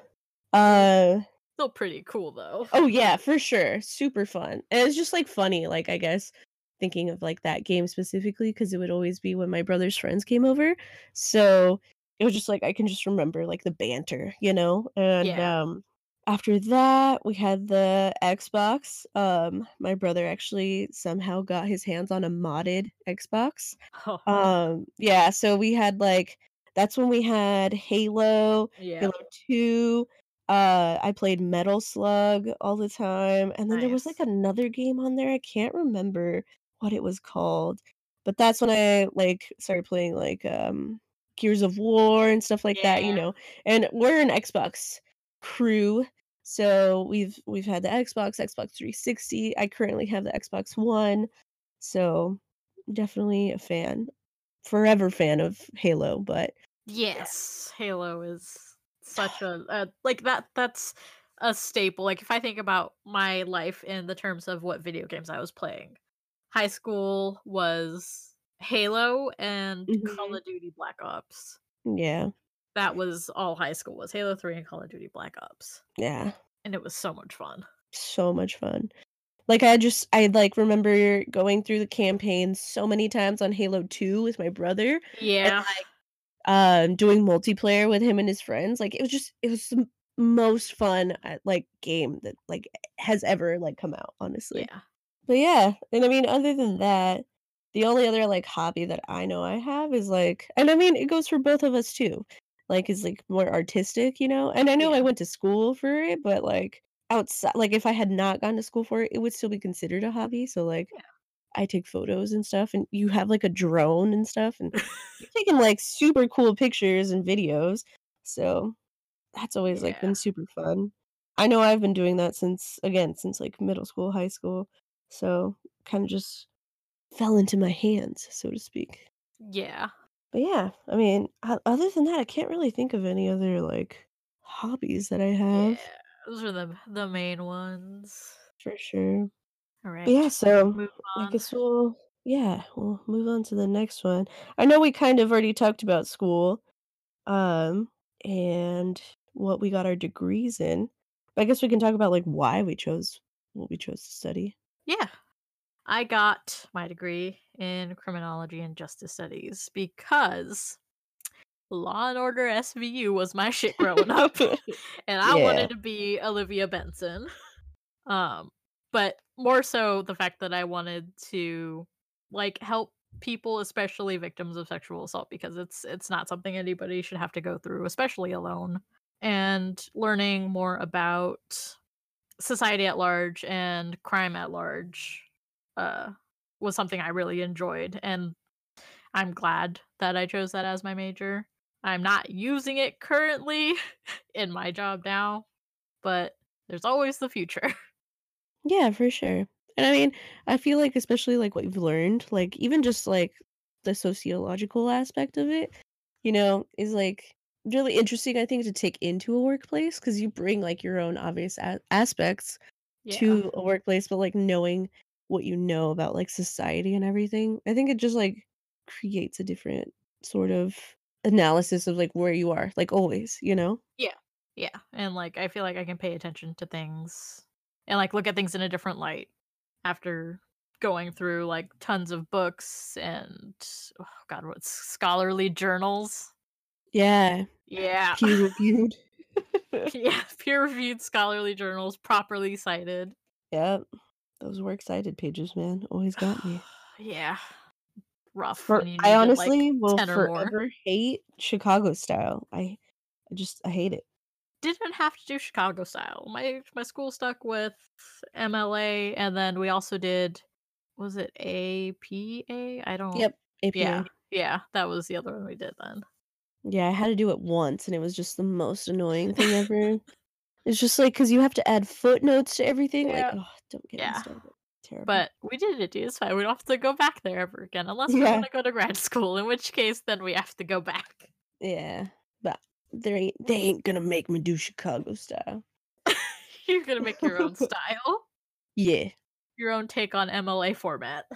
uh Still pretty cool though. Oh, yeah, for sure, super fun, and it's just, like, funny, like, I guess, thinking of, like, that game specifically because it would always be when my brother's friends came over, so, it was just, like I can just remember, like, the banter, you know, and, Yeah. um, after that, we had the Xbox, um, my brother actually somehow got his hands on a modded Xbox, Oh, um, yeah, so we had, like that's when we had Halo, yeah. Halo 2, Uh, I played Metal Slug all the time, and then there was, like, another game on there, I can't remember what it was called, but that's when I, like, started playing, like, um, Gears of War and stuff like that, you Yeah. know, and we're an Xbox crew, so we've we've had the Xbox, Xbox 360, I currently have the Xbox One, so definitely a fan. Forever fan of Halo, but. Yes, Halo is such a a like, that that's a staple, like, if I think about my life in the terms of what video games I was playing, high school was Halo and Call Mhm. of Duty Black Ops. Yeah. That was all high school was Halo 3 and Call of Duty Black Ops, Yeah. and it was so much fun. So much fun. Like, I just I, like, remember going through the campaign so many times on Halo 2 with my brother and, Yeah. like, um, doing multiplayer with him and his friends, like, it was just it was the most fun, uh, like, game that, like, has ever, like, come out, honestly. Yeah. But, yeah, and I mean, other than that, the only other, like, hobby that I know I have is, like and I mean, it goes for both of us too, like, is, like, more artistic, you know, and I know I went to school for it, but, like, outside like, if I had not gone to school for it, it would still be considered a hobby, so, like, Yeah. I take photos and stuff, and you have, like, a drone and stuff, and you're taking, like, super cool pictures and videos, so that's always, like, been super fun. I know I've been doing that since again, since, like, middle school, high school, so kinda just fell into my hands, so to speak. Yeah. But, yeah, I mean, other than that, I can't really think of any other, like, hobbies that I have. Yeah, those are the the main ones. For sure. But, yeah, so, I guess we'll yeah, we'll move on to the next one. I know we kind of already talked about school, um, and what we got our degrees in, but I guess we can talk about, like, why we chose what we chose to study. Yeah. I got my degree in criminology and justice studies because Law& Order SVU was my shit growing up, and I Yeah. wanted to be Olivia Benson. Um, but more so the fact that I wanted to, like, help people, especially victims of sexual assault, because it's it's not something anybody should have to go through, especially alone, and learning more about society at large and crime at large, uh, was something I really enjoyed, and I'm glad that I chose that as my major. I'm not using it currently in my job now, but there's always the future. Yeah, for sure. And I mean, I feel like especially, like, what you've learned, like, even just, like, the sociological aspect of it, you know, is, like, really interesting, I think, to take into a workplace cuz you bring, like, your own obvious a aspects Yeah. to a workplace, but, like, knowing what you know about, like, society and everything, I think it just, like, creates a different sort of analysis of, like, where you are, like, always, you know? Yeah. Yeah, and, like, I feel like I can pay attention to things and, like, look at things in a different light after going through, like, tons of books and oh god, what scholarly journals. Yeah. Yeah. Peer reviewed. Yeah, peer-reviewed scholarly journals, properly cited. Yep. Those were cited pages, man, always got me. Yeah. Rough For I needed, like, honestly will 10 or more. forever hate Chicago style. I I just I hate it. Didn't have to do Chicago style. My my school stuck with MLA, and then we also did was it APA? I don't Yep, APA. yeah, yeah, that was the other one we did then. Yeah, I had to do it once, and it was just the most annoying thing ever. It's just, like because you have to add footnotes to everything, like, Yeah. ugh, don't get me Yeah. started. Terrible. But we did it, it's fine, we don't have to go back there ever again unless we want gonna go to grad school, in which case, then we have to go back. Yeah, there ain't they ain't gonna make me do Chicago style. You're gonna make your own style? Yeah. Your own take on MLA format.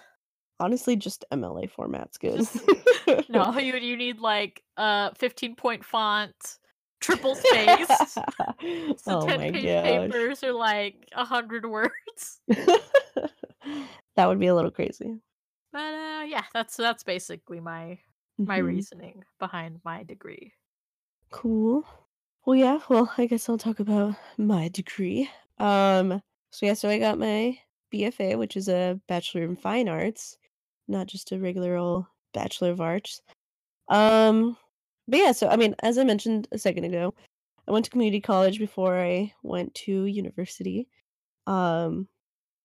Honestly, just MLA format's good. Just no, you you need, like, a 15 point font, triple spaced, so Oh my ten-page gosh. papers are, like, a 100 words. That would be a little crazy. But, uh, yeah, that's that's basically my my Mhm. reasoning behind my degree. Cool. Well, yeah, well, I guess I'll talk about my degree. Um, so, yeah, so I got my BFA, which is a Bachelor in Fine Arts, not just a regular old Bachelor of Arts. Um, but, yeah, so, I mean, as I mentioned a second ago, I went to community college before I went to university, um,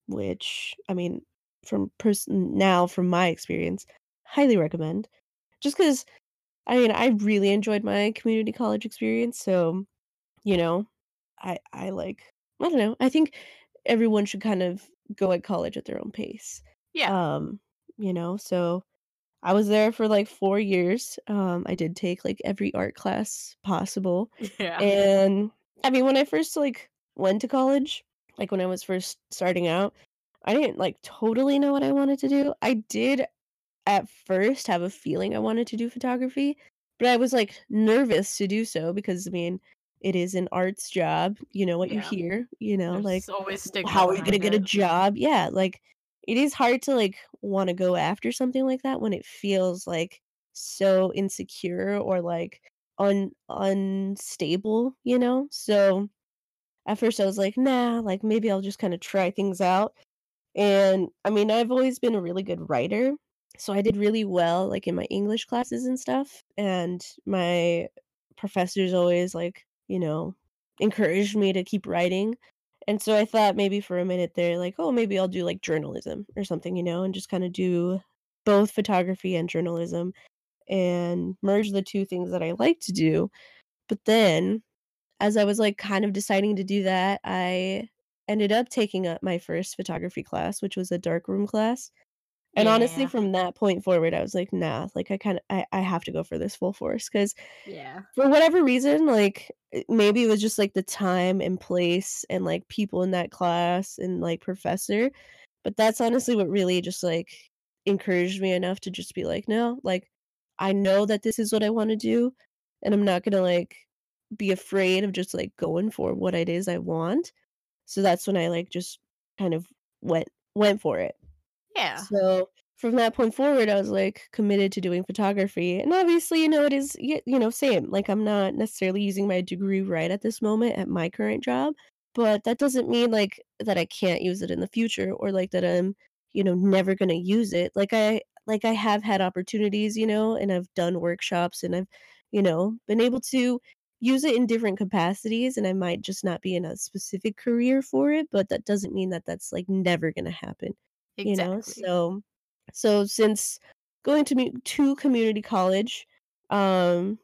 which, I mean, from person now from my experience, highly recommend. Just 'cause, I mean, I really enjoyed my community college experience, so, you know, I I, like I don't know, I think everyone should kind of go at college at their own pace. Yeah. Um, you know, so I was there for, like, 4 years, um, I did take, like, every art class possible, Yeah. and, I mean, when I first, like, went to college, like, when I was first starting out, I didn't, like, totally know what I wanted to do. I did at first have a feeling I wanted to do photography, but I was, like, nervous to do so because, I mean, it is an arts job, you know what you hear, you know, There's like, always "How are you gonna get a job?" Yeah, like, it is hard to, like, wanna go after something like that when it feels, like, so insecure or, like, un unstable, you know? So, at first I was like, "Nah, like, maybe I'll just kinda try things out," and, I mean, I've always been a really good writer, so I did really well, like, in my English classes and stuff, and my professors always, like, you know, encouraged me to keep writing, and so I thought maybe for a minute there, like, "Oh, maybe I'll do, like, journalism or something," you know, and just kinda do both photography and journalism and merge the 2 things that I like to do, but then, as I was, like, kind of deciding to do that, I ended up taking up my first photography class, which was a darkroom class, and honestly, from that point forward, I was like, "Nah," like, I kinda I I have to go for this full force because Yeah. for whatever reason, like, eh, maybe it was just, like, the time and place and, like, people in that class and, like, professor, but that's honestly what really just, like, encouraged me enough to just be like, "No, like, I know that this is what I wanna do, and I'm not gonna, like, be afraid of just, like, going for what it is I want," so that's when I, like, just kind of went went for it. Yeah. So, from that point forward, I was, like, committed to doing photography, and obviously, you know, it is you know, same, like, I'm not necessarily using my degree right at this moment at my current job, but that doesn't mean, like, that I can't use it in the future or, like, that I'm, you know, never gonna use it. Like, I like, I have had opportunities, you know, and I've done workshops, and I've, you know, been able to use it in different capacities, and I might just not be in a specific career for it, but that doesn't mean that that's, like, never gonna happen, you know? So so since going to to community college, um,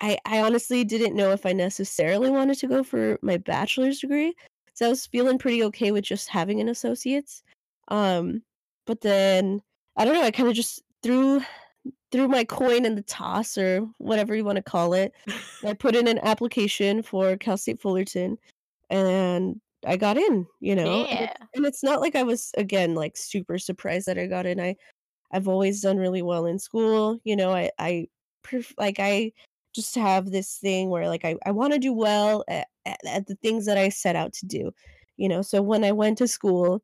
I I honestly didn't know if I necessarily wanted to go for my bachelor's degree, so I was feeling pretty okay with just having an associate's, um, but then, I don't know, I kinda just threw threw my coin in the toss or whatever you wanna call it, I put in an application for Cal State Fullerton, and I got in, you know? And it's and it's not like I was, again, like, super surprised that I got in, I I've always done really well in school, you know, I I pref like, I just have this thing where, like, I I wanna do well at at at the things that I set out to do, you know? So when I went to school,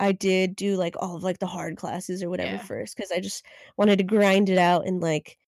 I did do, like, all of, like, the hard classes or whatever Yeah. because I just wanted to grind it out and, like,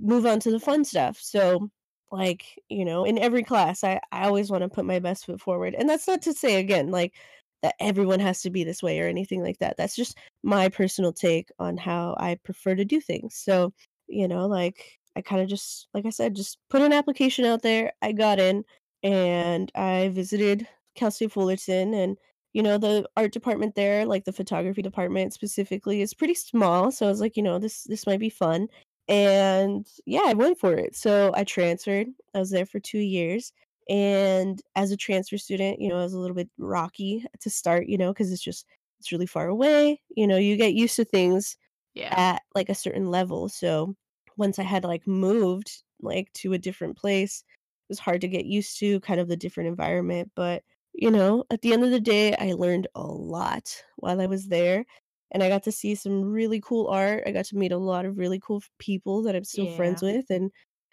move on to the fun stuff, so, like, you know, in every class, I I always wanna put my best foot forward, and that's not to say, again, like, that everyone has to be this way or anything like that, that's just my personal take on how I prefer to do things, so, you know, like, I kinda just like I said, just put an application out there, I got in, and I visited Cal State Fullerton, and, you know, the art department there, like, the photography department specifically is pretty small, so I was like, you know, "This this might be fun," and, yeah, I went for it. So, I transferred, I was there for 2 years, and as a transfer student, you know, it was a little bit rocky to start, you know, because it's just it's really far away, you know, you get used to things Yeah. at, like, a certain level, so once I had, like, moved, like, to a different place, it was hard to get used to kind of the different environment, but, you know, at the end of the day, I learned a lot while I was there, and I got to see some really cool art, I got to meet a lot of really cool people that I'm still friends with, and,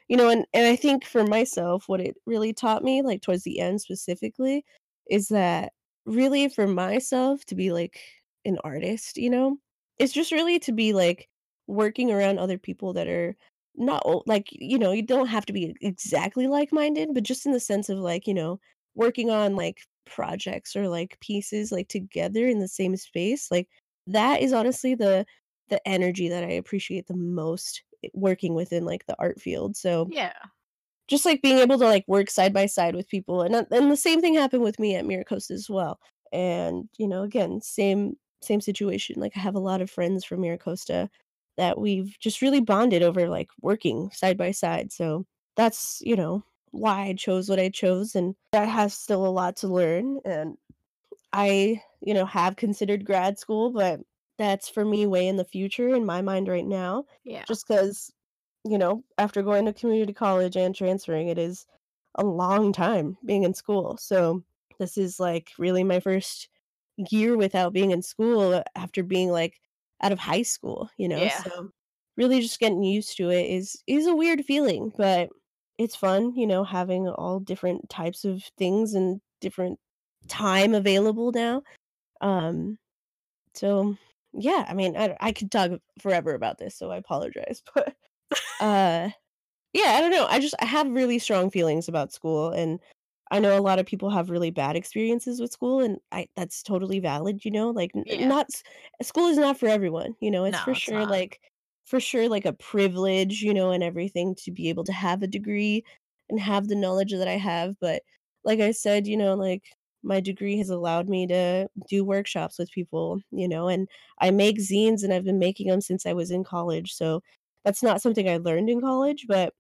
you know, and and I think for myself, what it really taught me, like, towards the end specifically, is that really for myself to be, like, an artist, you know, it's just really to be, like, working around other people that are not like, you know, you don't have to be exactly like-minded, but just in the sense of, like, you know, working on, like, projects or, like, pieces, like, together in the same space, like, that is honestly the the energy that I appreciate the most eh, working within, like, the art field, so Yeah. just, like, being able to, like, work side by side with people, and then and the same thing happened with me at MiraCosta as well, and, you know, again, same same situation, like, I have a lot of friends from MiraCosta uh, that we've just really bonded over, like, working side by side, so that's, you know, why I chose what I chose, and I have still a lot to learn, and I, you know, have considered grad school, but that's for me way in the future in my mind right now, Yeah. Just because, you know, after going to community college and transferring, it is a long time being in school, so this is, like, really my 1st year without being in school after being, like, out of high school, you know, Yeah. so really just getting used to it is is a weird feeling, but it's fun, you know, having all different types of things and different time available now, um, so, yeah, I mean, I I could talk forever about this, so I apologize, but, uh, yeah, I don't know, I just I have really strong feelings about school, and I know a lot of people have really bad experiences with school, and I that's totally valid, you know, like, Yeah. not school is not for everyone, you know, it's No, for it's sure, not. like for sure, like, a privilege, you know, and everything to be able to have a degree and have the knowledge that I have, but like I said, you know, like, my degree has allowed me to do workshops with people, you know, and I make zines, and I've been making them since I was in college, so that's not something I learned in college, but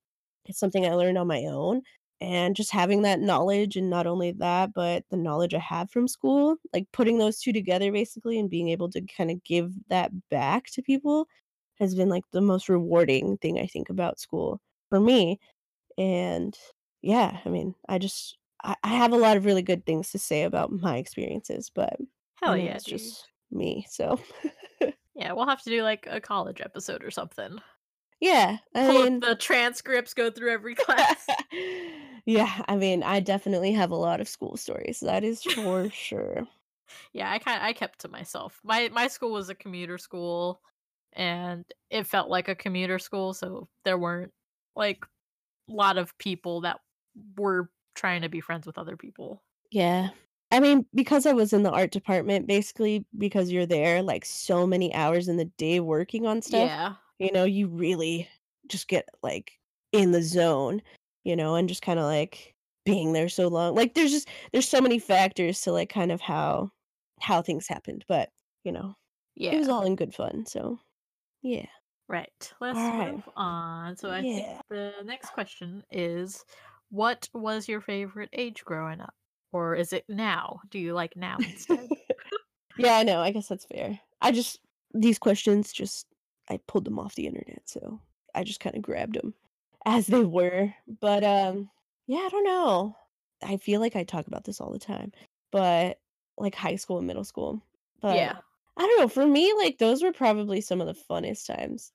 it's something I learned on my own, and just having that knowledge, and not only that, but the knowledge I have from school, like, putting those 2 together basically and being able to kinda give that back to people has been, like, the most rewarding thing I think about school for me, and yeah, I mean, I just I I have a lot of really good things to say about my experiences, but I Hell know yeah, it's dude. just me, so Yeah, we'll have to do, like, a college episode or something. Yeah, I Pull mean the transcripts, go through every class. Yeah, I mean, I definitely have a lot of school stories, that is for sure. Yeah, I kinda I kept to myself. My my school was a commuter school, and it felt like a commuter school, so there weren't, like, a lot of people that were trying to be friends with other people. Yeah. I mean, because I was in the art department, basically, because you're there, like, so many hours in the day working on stuff, Yeah. you know, you really just get, like, in the zone, you know, and just kinda, like, being there so long like, there's just there's so many factors to, like, kind of how how things happened, but, you know, it was all in good fun, so, yeah. Right, let's move on, so I think the next question is, what was your favorite age growing up? Or is it now? Do you like now instead? Yeah, I know, I guess that's fair. I just these questions just I pulled them off the internet, so I just kinda grabbed them as they were, but, um, yeah, I don't know. I feel like I talk about this all the time, but, like, high school and middle school, but Yeah. I don't know, for me, like, those were probably some of the funnest times,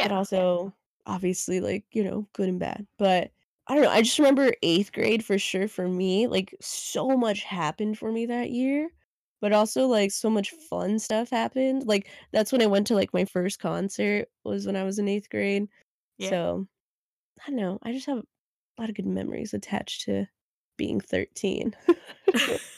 but Yeah. also, obviously, like, you know, good and bad, but I don't know, I just remember 8th grade for sure for me, like, so much happened for me that year, but also, like, so much fun stuff happened, like, that's when I went to, like, my 1st concert was when I was in 8th grade, Yeah. so, I don't know, I just have a lot of good memories attached to being 13.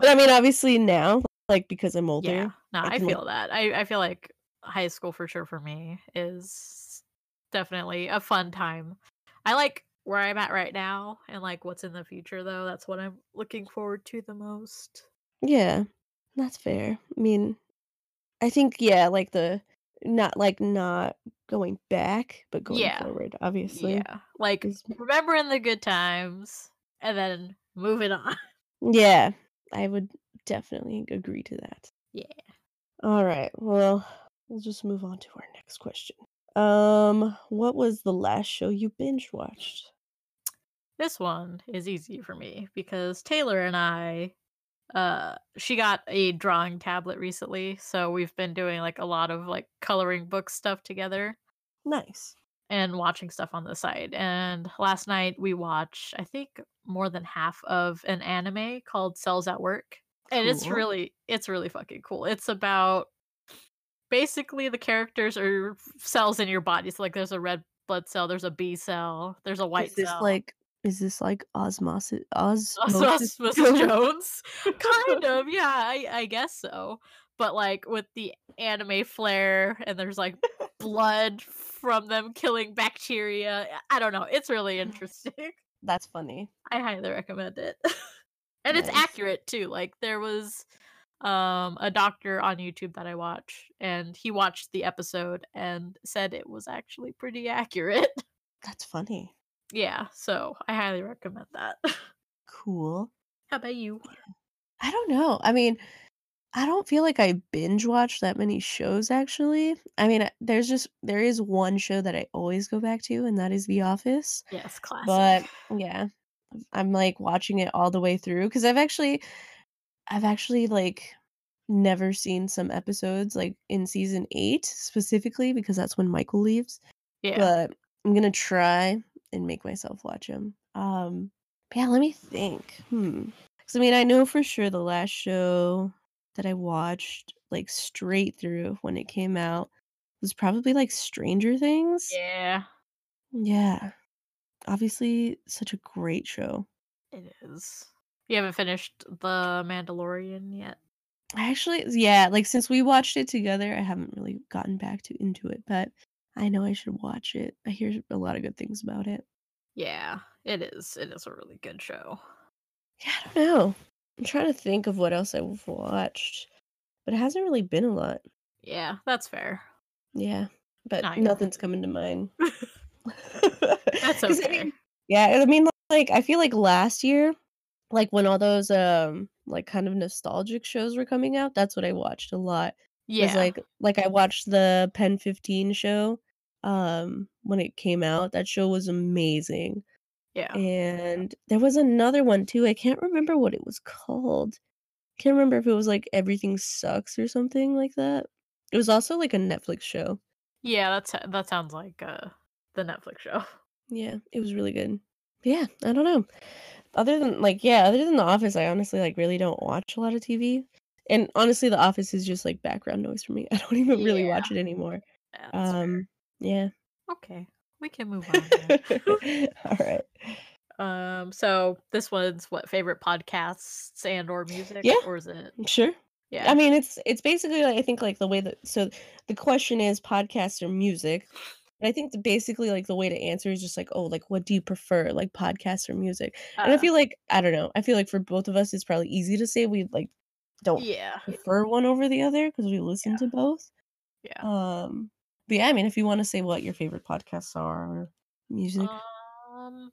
But, I mean, obviously now, like, because I'm older, Yeah, no, I I can, like feel that. I I feel like high school for sure for me is definitely a fun time. I like where I'm at right now and, like, what's in the future, though, that's what I'm looking forward to the most. Yeah, that's fair. I mean, I think, yeah, like, the not like, not going back, but going Yeah. forward, obviously, Yeah, like, is remembering the good times and then moving on. Yeah, I would definitely agree to that. Yeah. Alright, well, we'll just move on to our next question. Um, what was the last show you binge watched? This one is easy for me because Taylor and I, uh she got a drawing tablet recently, so we've been doing, like, a lot of, like, coloring book stuff together Nice. and watching stuff on the side, and last night we watched, I think, more than half of an anime called Cells at Work, and it's really it's really fucking cool. It's about basically, the characters are cells in your body, so, like, there's a red blood cell, there's a B cell, there's a Is white this cell. like is this like osmosi osmosis Osmosis Jones? Kind of, yeah, I I guess so, but, like, with the anime flair, and there's, like, blood from them killing bacteria. I don't know. It's really interesting. That's funny. I highly recommend it. and it's accurate too. Like there was um a doctor on YouTube that I watch and he watched the episode and said it was actually pretty accurate. That's funny. Yeah, so I highly recommend that. Cool. How about you? I don't know. I mean, I don't feel like I binge watch that many shows actually. I mean, there's just there is one show that I always go back to, and that is The Office. Yes, classic. But yeah, I'm like watching it all the way through because I've actually, I've actually like never seen some episodes like in season eight specifically because that's when Michael leaves. yeah. But I'm gonna try and make myself watch them. Um, but yeah, let me think. Hmm. Because I mean, I know for sure the last show that I watched like straight through when it came out was probably like Stranger Things. yeah, Yeah. Obviously, such a great show. it is. You haven't finished The Mandalorian yet? I actually, yeah, like since we watched it together, I haven't really gotten back to into it, but I know I should watch it. I hear a lot of good things about it. Yeah, it is. It is a really good show. Yeah, I don't know. I'm trying to think of what else I've watched, but it hasn't really been a lot. Yeah, that's fair. Yeah, but nothing's coming to mind. That's 'Cause, I okay. mean, yeah, I mean, like I feel like last year, like when all those um like kind of nostalgic shows were coming out, that's what I watched a lot. yeah. Like like I watched the Pen 15 show um when it came out. That show was amazing. yeah. And there was another one too. I can't remember what it was called. Can't remember if it was like Everything Sucks or something like that. It was also like a Netflix show. Yeah, that's that sounds like uh the Netflix show. Yeah, it was really good. Yeah, I don't know. Other than like yeah, other than The Office, I honestly like really don't watch a lot of TV. And honestly, The Office is just like background noise for me. I don't even really Yeah. watch it anymore. Yeah, that's fair. Yeah. Okay, we can move on. All right. um, so this one's what favorite podcasts and or music? Yeah. or is it? Sure. Yeah, I mean, it's it's basically like, I think like the way that so the question is podcasts or music. I think the, basically like the way to answer is just like, oh, like what do you prefer, like podcasts or music? And I uh, feel like I don't know. I feel like for both of us, it's probably easy to say we like don't yeah, prefer one over the other because we listen to both. yeah. Um, but yeah, I mean, if you want to say what your favorite podcasts are or music, Um,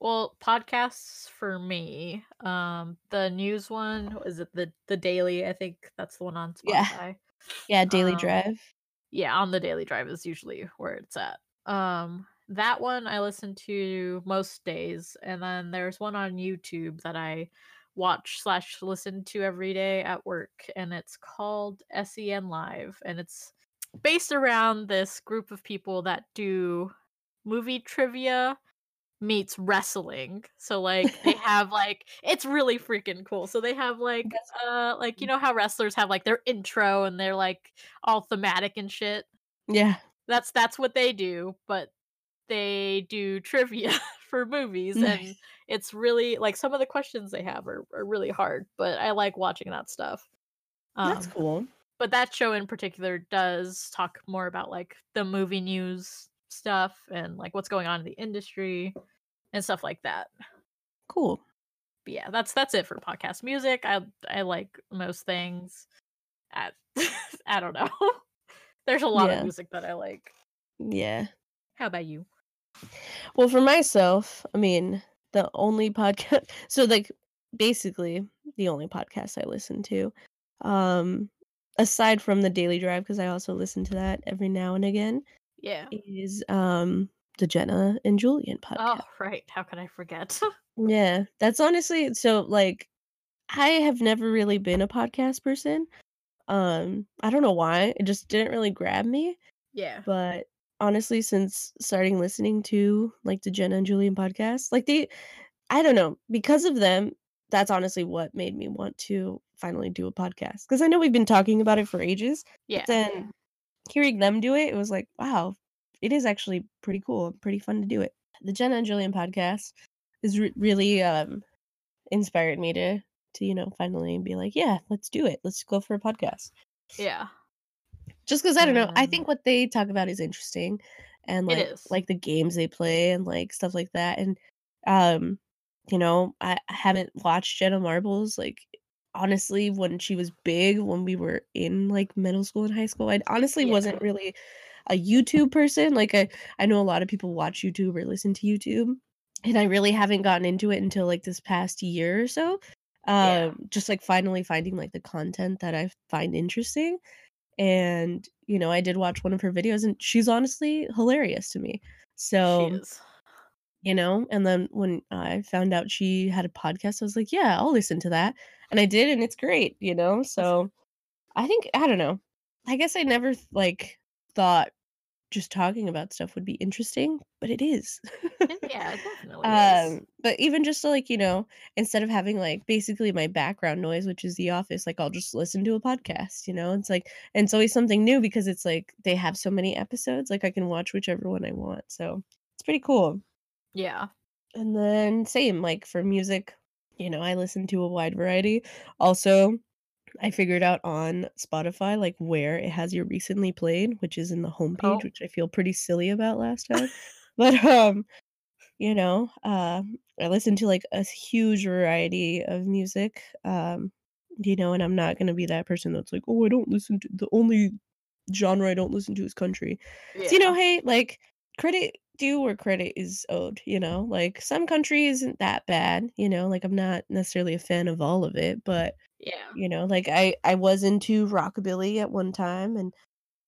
well, podcasts for me. Um, the news one is it the the daily? I think that's the one on Yeah. Spotify. yeah, Daily um, Drive. yeah on the daily drive is usually where it's at um that one i listen to most days and then there's one on youtube that i watch slash listen to every day at work and it's called sen live and it's based around this group of people that do movie trivia meets wrestling. So like they have like it's really freaking cool. So they have like uh like you know how wrestlers have like their intro and they're like all thematic and shit? Yeah, that's that's what they do but they do trivia for movies and it's really like some of the questions they have are, are really hard but i like watching that stuff. That's Um, cool. But that show in particular does talk more about like the movie news stuff and like what's going on in the industry and stuff like that Cool. but yeah that's that's it for podcast music i i like most things i, I don't know there's a lot Yeah. of music that i like Yeah. how about you Well, for myself, I mean, the only podcast so like basically the only podcast I listen to um aside from the Daily Drive because I also listen to that every now and again yeah is um the Jenna and Julian podcast. oh right how could i forget Yeah, that's honestly so like I have never really been a podcast person. Um I don't know why. It just didn't really grab me, yeah but honestly since starting listening to like the Jenna and Julian podcast, like they I don't know, because of them, that's honestly what made me want to finally do a podcast. Because I know we've been talking about it for ages, yeah then hearing them do it, it was like, wow, it is actually pretty cool, pretty fun to do it. The Jenna and Julian podcast is re- really um inspired me to to you know finally be like, yeah, let's do it. Let's go for a podcast. yeah Just because I don't know, I think what they talk about is interesting and, like is. like, the games they play and, like, stuff like that, and, um, you know, I haven't watched Jenna Marbles, like, honestly, when she was big, when we were in, like, middle school and high school, I honestly Yeah. wasn't really a YouTube person, like, I I know a lot of people watch YouTube or listen to YouTube, and I really haven't gotten into it until, like, this past year or so, Yeah. um, just, like, finally finding, like, the content that I find interesting, and, you know, I did watch one of her videos, and she's honestly hilarious to me. So. You know, and then when I found out she had a podcast, I was like, "Yeah, I'll listen to that," and I did, and it's great, you know, so I think I don't know. I guess I never like, thought just talking about stuff would be interesting, but it is. Yeah, it definitely is. Um, but even just to, like, you know, instead of having, like, basically my background noise, which is The Office, like, I'll just listen to a podcast, you know, it's like and it's always something new because it's like they have so many episodes, like, I can watch whichever one I want, so it's pretty cool. Yeah. And then same, like, for music, you know, I listen to a wide variety. Also, I figured out on Spotify, like, where it has your recently played, which is in the homepage, Oh. which I feel pretty silly about last time. But, um, you know, um, I listen to, like, a huge variety of music, um, you know, and I'm not gonna be that person that's like, "Oh, I don't listen to the only genre I don't listen to is country." So, you know, hey, like, credit due where credit is owed, you know? Like, some country isn't that bad, you know? Like, I'm not necessarily a fan of all of it, but, Yeah. you know, like, I I was into rockabilly at one time, and,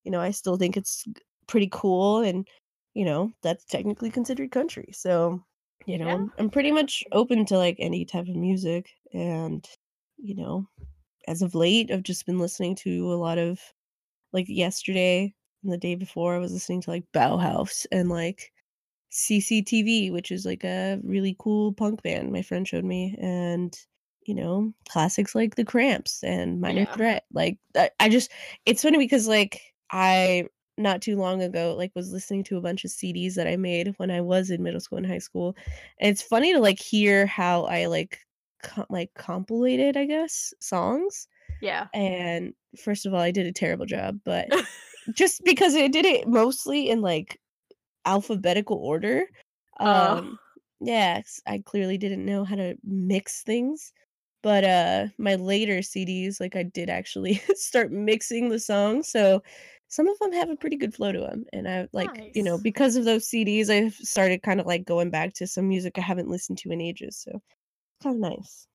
you know, I still think it's pretty cool, and, you know, that's technically considered country, so, you know, Yeah. I'm I'm pretty much open to, like, any type of music, and, you know, as of late, I've just been listening to a lot of like, yesterday and the day before, I was listening to, like, Bauhaus and, like, CCTV, which is, like, a really cool punk band my friend showed me, and, you know, classics like The Cramps and Minor Yeah. Threat, like, I I just it's funny because, like, I not too long ago, like, was listening to a bunch of CDs that I made when I was in middle school and high school, and it's funny to, like, hear how I, like, co like, compilated, I guess, songs, Yeah. and first of all, I did a terrible job, but just because I did it mostly in, like, alphabetical order, Oh. um, yes, I clearly didn't know how to mix things, but, uh, my later CDs, like, I did actually start mixing the songs, so some of them have a pretty good flow to them. and I like, you know, because of those CDs, I've started kinda, like, going back to some music I haven't listened to in ages, so kinda nice.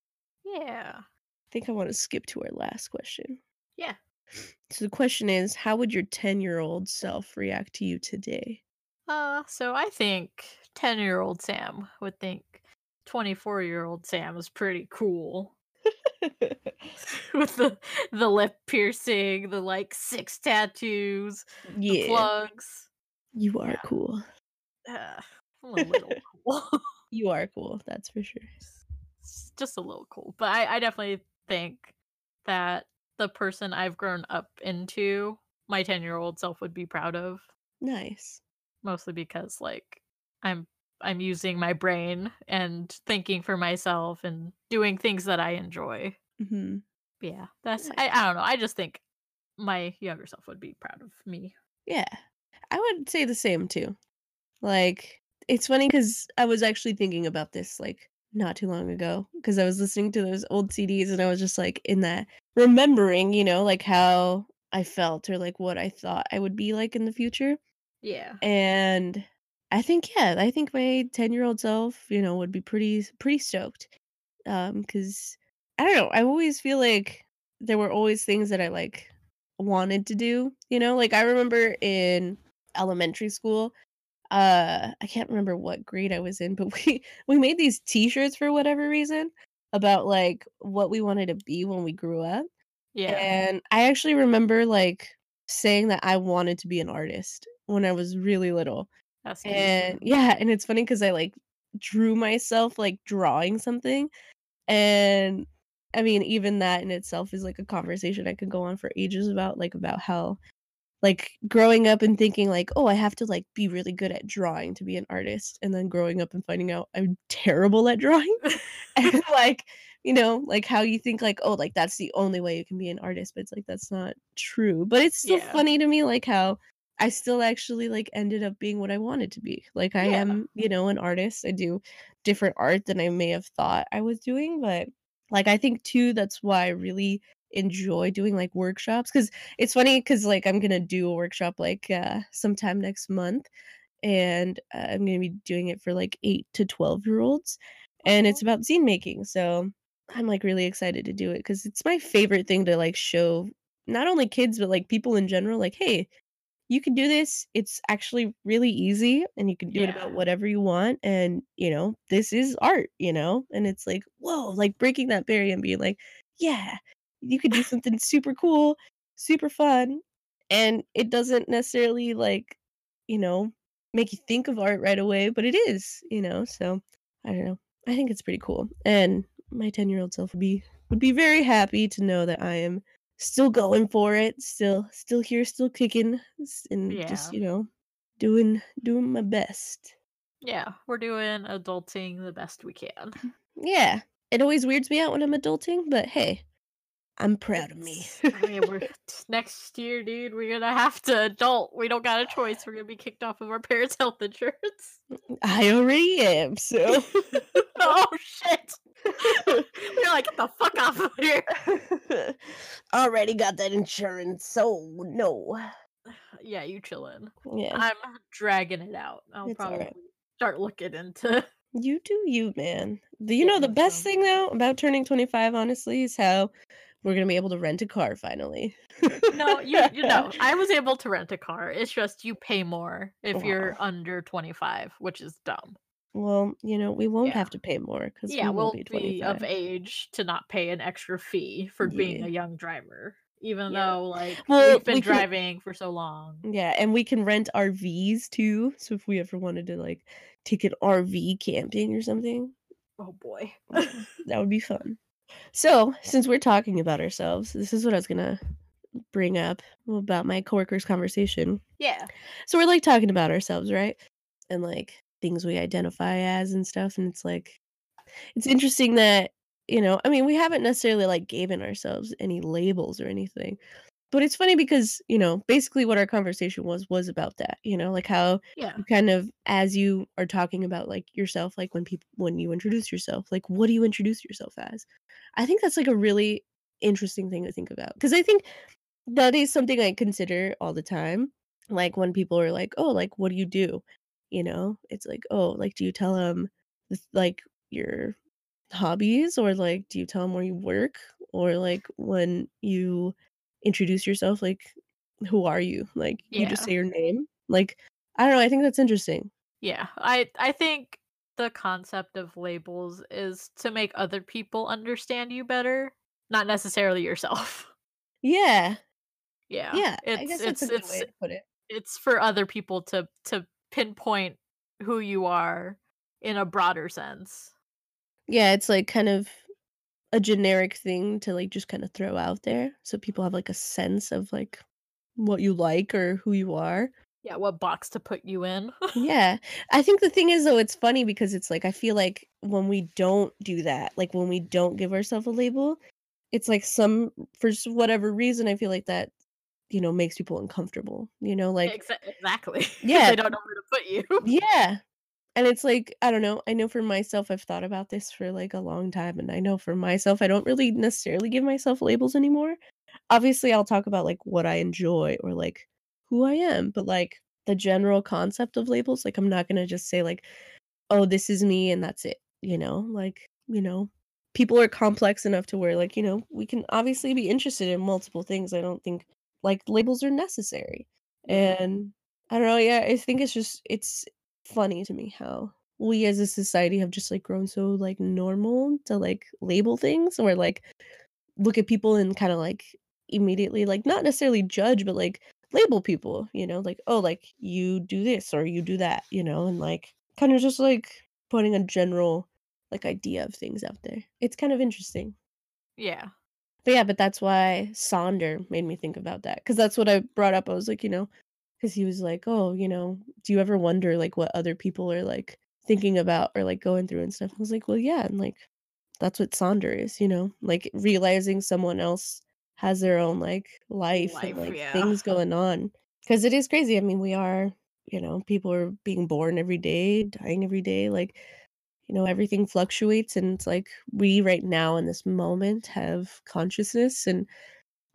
Yeah. I think I wanna skip to our last question. Yeah. So the question is, how would your ten-year-old self react to you today? Uh, so I think ten-year-old Sam would think twenty-four-year-old Sam is pretty cool. With the the lip piercing, the, like, 6 tattoos, the plugs. You are Yeah. cool. Uh, I'm a little cool. You are cool, that's for sure. Just a little cool, but I I definitely think that the person I've grown up into, my ten-year-old self would be proud of. Nice. Mostly because, like, I'm I'm using my brain and thinking for myself and doing things that I enjoy. Mhm. Yeah, that's I I don't know, I just think my younger self would be proud of me. Yeah. I would say the same too. Like, it's funny because I was actually thinking about this, like, not too long ago because I was listening to those old CDs and I was just, like, in that remembering, you know, like, how I felt or, like, what I thought I would be like in the future, Yeah. and I think, yeah, I think my ten-year-old self, you know, would be pretty pretty stoked, um, 'cause I don't know, I always feel like there were always things that I, like, wanted to do, you know? Like, I remember in elementary school, uh, I can't remember what grade I was in, but we we made these T-shirts for whatever reason about, like, what we wanted to be when we grew up, Yeah. and I actually remember, like, saying that I wanted to be an artist when I was really little, That's and yeah, and it's funny because I, like, drew myself, like, drawing something, and, I mean, even that in itself is, like, a conversation I could go on for ages about, like, about how, like, growing up and thinking, like, "Oh, I have to, like, be really good at drawing to be an artist," and then growing up and finding out I'm terrible at drawing, and, like, you know, like how you think like, oh, like that's the only way you can be an artist, but it's like that's not true. But it's still Yeah. funny to me like how I still actually like ended up being what I wanted to be. Like I Yeah. am, you know, an artist. I do different art than I may have thought I was doing, but like I think too that's why I really enjoy doing like workshops cuz it's funny cuz like I'm going to do a workshop like uh sometime next month and uh, I'm going to be doing it for like 8 to 12 year olds and Oh, it's about zine making. So I'm like really excited to do it cuz it's my favorite thing to like show not only kids but like people in general like hey, you can do this. It's actually really easy and you can do it about whatever you want and you know, this is art, you know? And it's like, whoa, like breaking that barrier and being like, yeah, you could do something super cool, super fun and it doesn't necessarily like, you know, make you think of art right away, but it is, you know? So, I don't know. I think it's pretty cool. And my 10-year-old self would be would be very happy to know that I am still going for it, still still here, still kicking, and just, you know, doing doing my best. Yeah. We're doing adulting the best we can. Mm-hmm. Yeah. It always weirds me out when I'm adulting, but hey, I'm proud of me. I mean, we're next year, dude, we're gonna have to adult. We don't got a choice. We're gonna be kicked off of our parents' health insurance. I already am, so oh shit. You're like, get the fuck off of here. already got that insurance, so no. Yeah, you chillin'. Yeah, I'm dragging it out. I'll It's probably alright. start looking into you do you, man. Do you know the best thing though about turning 25, honestly, is how we're gonna be able to rent a car finally. No, you you know, I was able to rent a car. It's just you pay more if you're under 25, which is dumb. Well, you know, we won't Yeah. have to pay more because Yeah, we will we'll be be of age to not pay an extra fee for being a young driver, even yeah. though, like, Well, we've been we can driving for so long. yeah, and we can rent RVs too, so if we ever wanted to, like, take an RV camping or something, Oh boy. that would be fun. So, since we're talking about ourselves, this is what I was gonna bring up about my coworker's conversation. Yeah. So we're, like, talking about ourselves, right? And, like, things we identify as and stuff, and it's like it's interesting that, you know I mean, we haven't necessarily, like, given ourselves any labels or anything, but it's funny because, you know, basically what our conversation was, was about that, you know, like, how Yeah. you kind of as you are talking about, like, yourself, like, when people when you introduce yourself, like, what do you introduce yourself as? I think that's, like, a really interesting thing to think about because I think that is something I consider all the time. Like when people are like, "Oh, like what do you do?" You know, it's like, "Oh, like do you tell them like your hobbies or like do you tell them where you work or like when you introduce yourself like who are you?" Like you just say your name. Like I don't know, I think that's interesting. Yeah. I I think the concept of labels is to make other people understand you better, not necessarily yourself. Yeah. Yeah. Yeah, I It's guess that's a it's good it's way to put it. it's for other people to to pinpoint who you are in a broader sense. Yeah, it's like kind of a generic thing to like just kind of throw out there so people have like a sense of like what you like or who you are. Yeah, what box to put you in. Yeah. I think the thing is though it's funny because it's like I feel like when we don't do that, like when we don't give ourselves a label, it's like some for whatever reason I feel like that you know makes people uncomfortable, you know, like Exactly. yeah, they don't know where to put you. yeah. And it's like, I don't know, I know for myself I've thought about this for like a long time and I know for myself I don't really necessarily give myself labels anymore. Obviously, I'll talk about, like, what I enjoy or, like, who I am, but, like, the general concept of labels, like, I'm not gonna just say, like, "Oh, this is me and that's it," you know? Like, you know, people are complex enough to where, like, you know, we can obviously be interested in multiple things. I don't think, like, labels are necessary. Mm-hmm. And I don't know, yeah, I think it's just it's funny to me how we as a society have just, like, grown so, like, normal to, like, label things or, like, look at people and kinda, like, immediately, like, not necessarily judge, but, like, label people, you know, like, "Oh, like, you do this or you do that," you know, and, like, kinda just, like, putting a general, like, idea of things out there. It's kind of interesting. Yeah. But, yeah, but that's why Sonder made me think about that because that's what I brought up. I was like, you know, because he was like, "Oh, you know, do you ever wonder, like, what other people are, like, thinking about or, like, going through and stuff?" I was like, "Well, yeah," and, like, that's what Sonder is, you know? Like, realizing someone else has their own, like, life and, like, yeah. things going on because it is crazy, I mean, we are you know, people are being born every day, dying every day, like, you know, everything fluctuates, and it's like, we right now in this moment have consciousness and,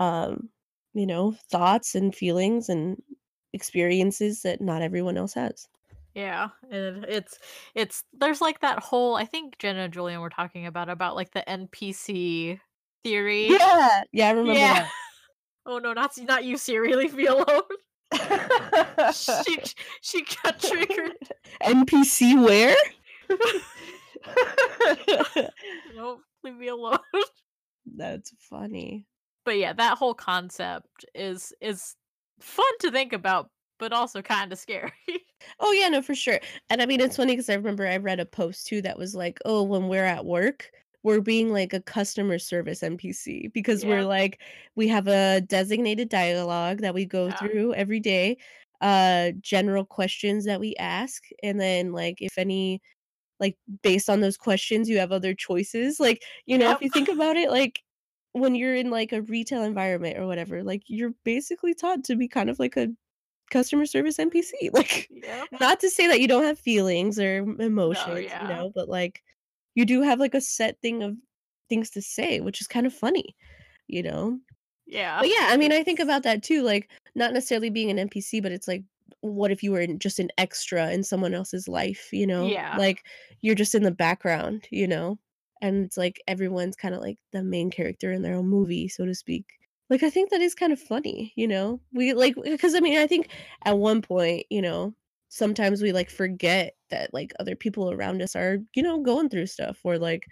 um, you know, thoughts and feelings and experiences that not everyone else has. Yeah, and it's it's there's, like, that whole I think Jenna and Julian were talking about about, like, the NPC theory. Yeah! Yeah, I remember Yeah. that. Oh, no, not not you, Siri, leave me alone. She she got triggered. NPC where? Nope, leave me alone. That's funny. But, yeah, that whole concept is is fun to think about, but also kinda scary. Oh, yeah, no, for sure, and I mean, it's funny because I remember I read a post too that was like, "Oh, when we're at work, we're being like a customer service NPC," because we're like we have a designated dialogue that we go Yeah. through every day, uh, general questions that we ask, and then, like, if any like, based on those questions, you have other choices, like, you know, if you think about it, like, when you're in, like, a retail environment or whatever, like, you're basically taught to be kind of like a customer service NPC, like, Yep. not to say that you don't have feelings or m No, emotions, you know, but, like, you do have, like, a set thing of things to say, which is kind of funny, you know? Yeah, But, yeah, I mean, I think about that too, like, not necessarily being an NPC, but it's like, what if you were in just an extra in someone else's life, you know? Yeah. Like, you're just in the background, you know? And it's like everyone's kinda like the main character in their own movie, so to speak. Like, I think that is kind of funny, you know? We, like because I mean, I think at one point, you know, sometimes we, like, forget that, like, other people around us are, you know, going through stuff or, like,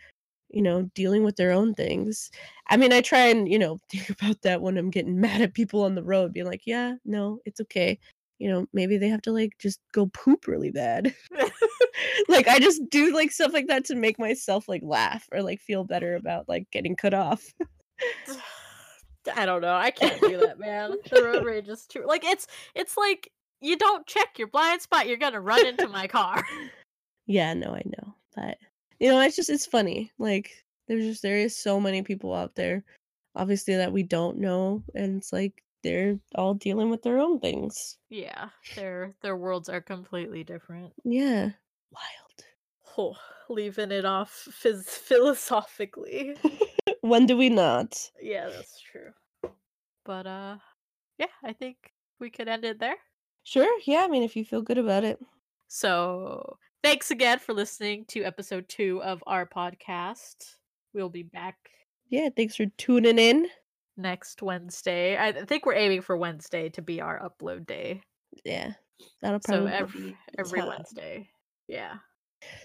you know, dealing with their own things. I mean, I try and, you know, think about that when I'm getting mad at people on the road, being like, "Yeah, no, it's okay." You know, maybe they have to, like, just go poop really bad. Like, I just do, like, stuff like that to make myself, like, laugh or, like, feel better about, like, getting cut off. I don't know, I can't do that, man. The road rage is too like, it's it's like, you don't check your blind spot, you're gonna run into my car. Yeah, no, I know, but, you know, it's just it's funny, like, there's just there is so many people out there, obviously, that we don't know, and it's like they're all dealing with their own things. Yeah, their their worlds are completely different. Yeah. Wild. Oh, Leaving it off phys philosophically. When do we not? Yeah, that's true. But, uh, yeah, I think we could end it there. Sure, yeah, I mean, if you feel good about it. So, thanks again for listening to episode 2 of our podcast. We'll be back Yeah, thanks for tuning in. next Wednesday. I think we're aiming for Wednesday to be our upload day. Yeah. That'll probably the every time. Wednesday. Yeah.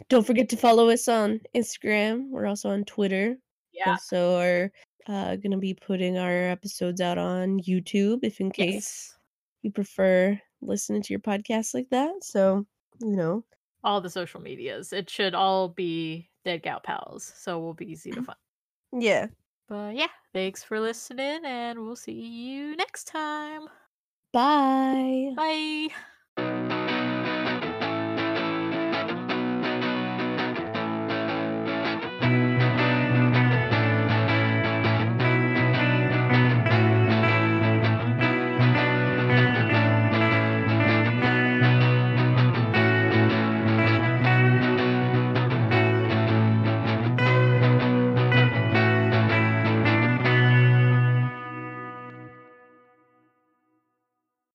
Don't forget to follow us on Instagram, we're also on Twitter. Yeah. Also are, uh, gonna be putting our episodes out on YouTube if in case Yes. you prefer listening to your podcast like that, so, you know. All the social medias. It should all be Dead Gal Pals, so we'll be easy to find. Yeah. But, yeah, thanks for listening, and we'll see you next time. Bye. Bye.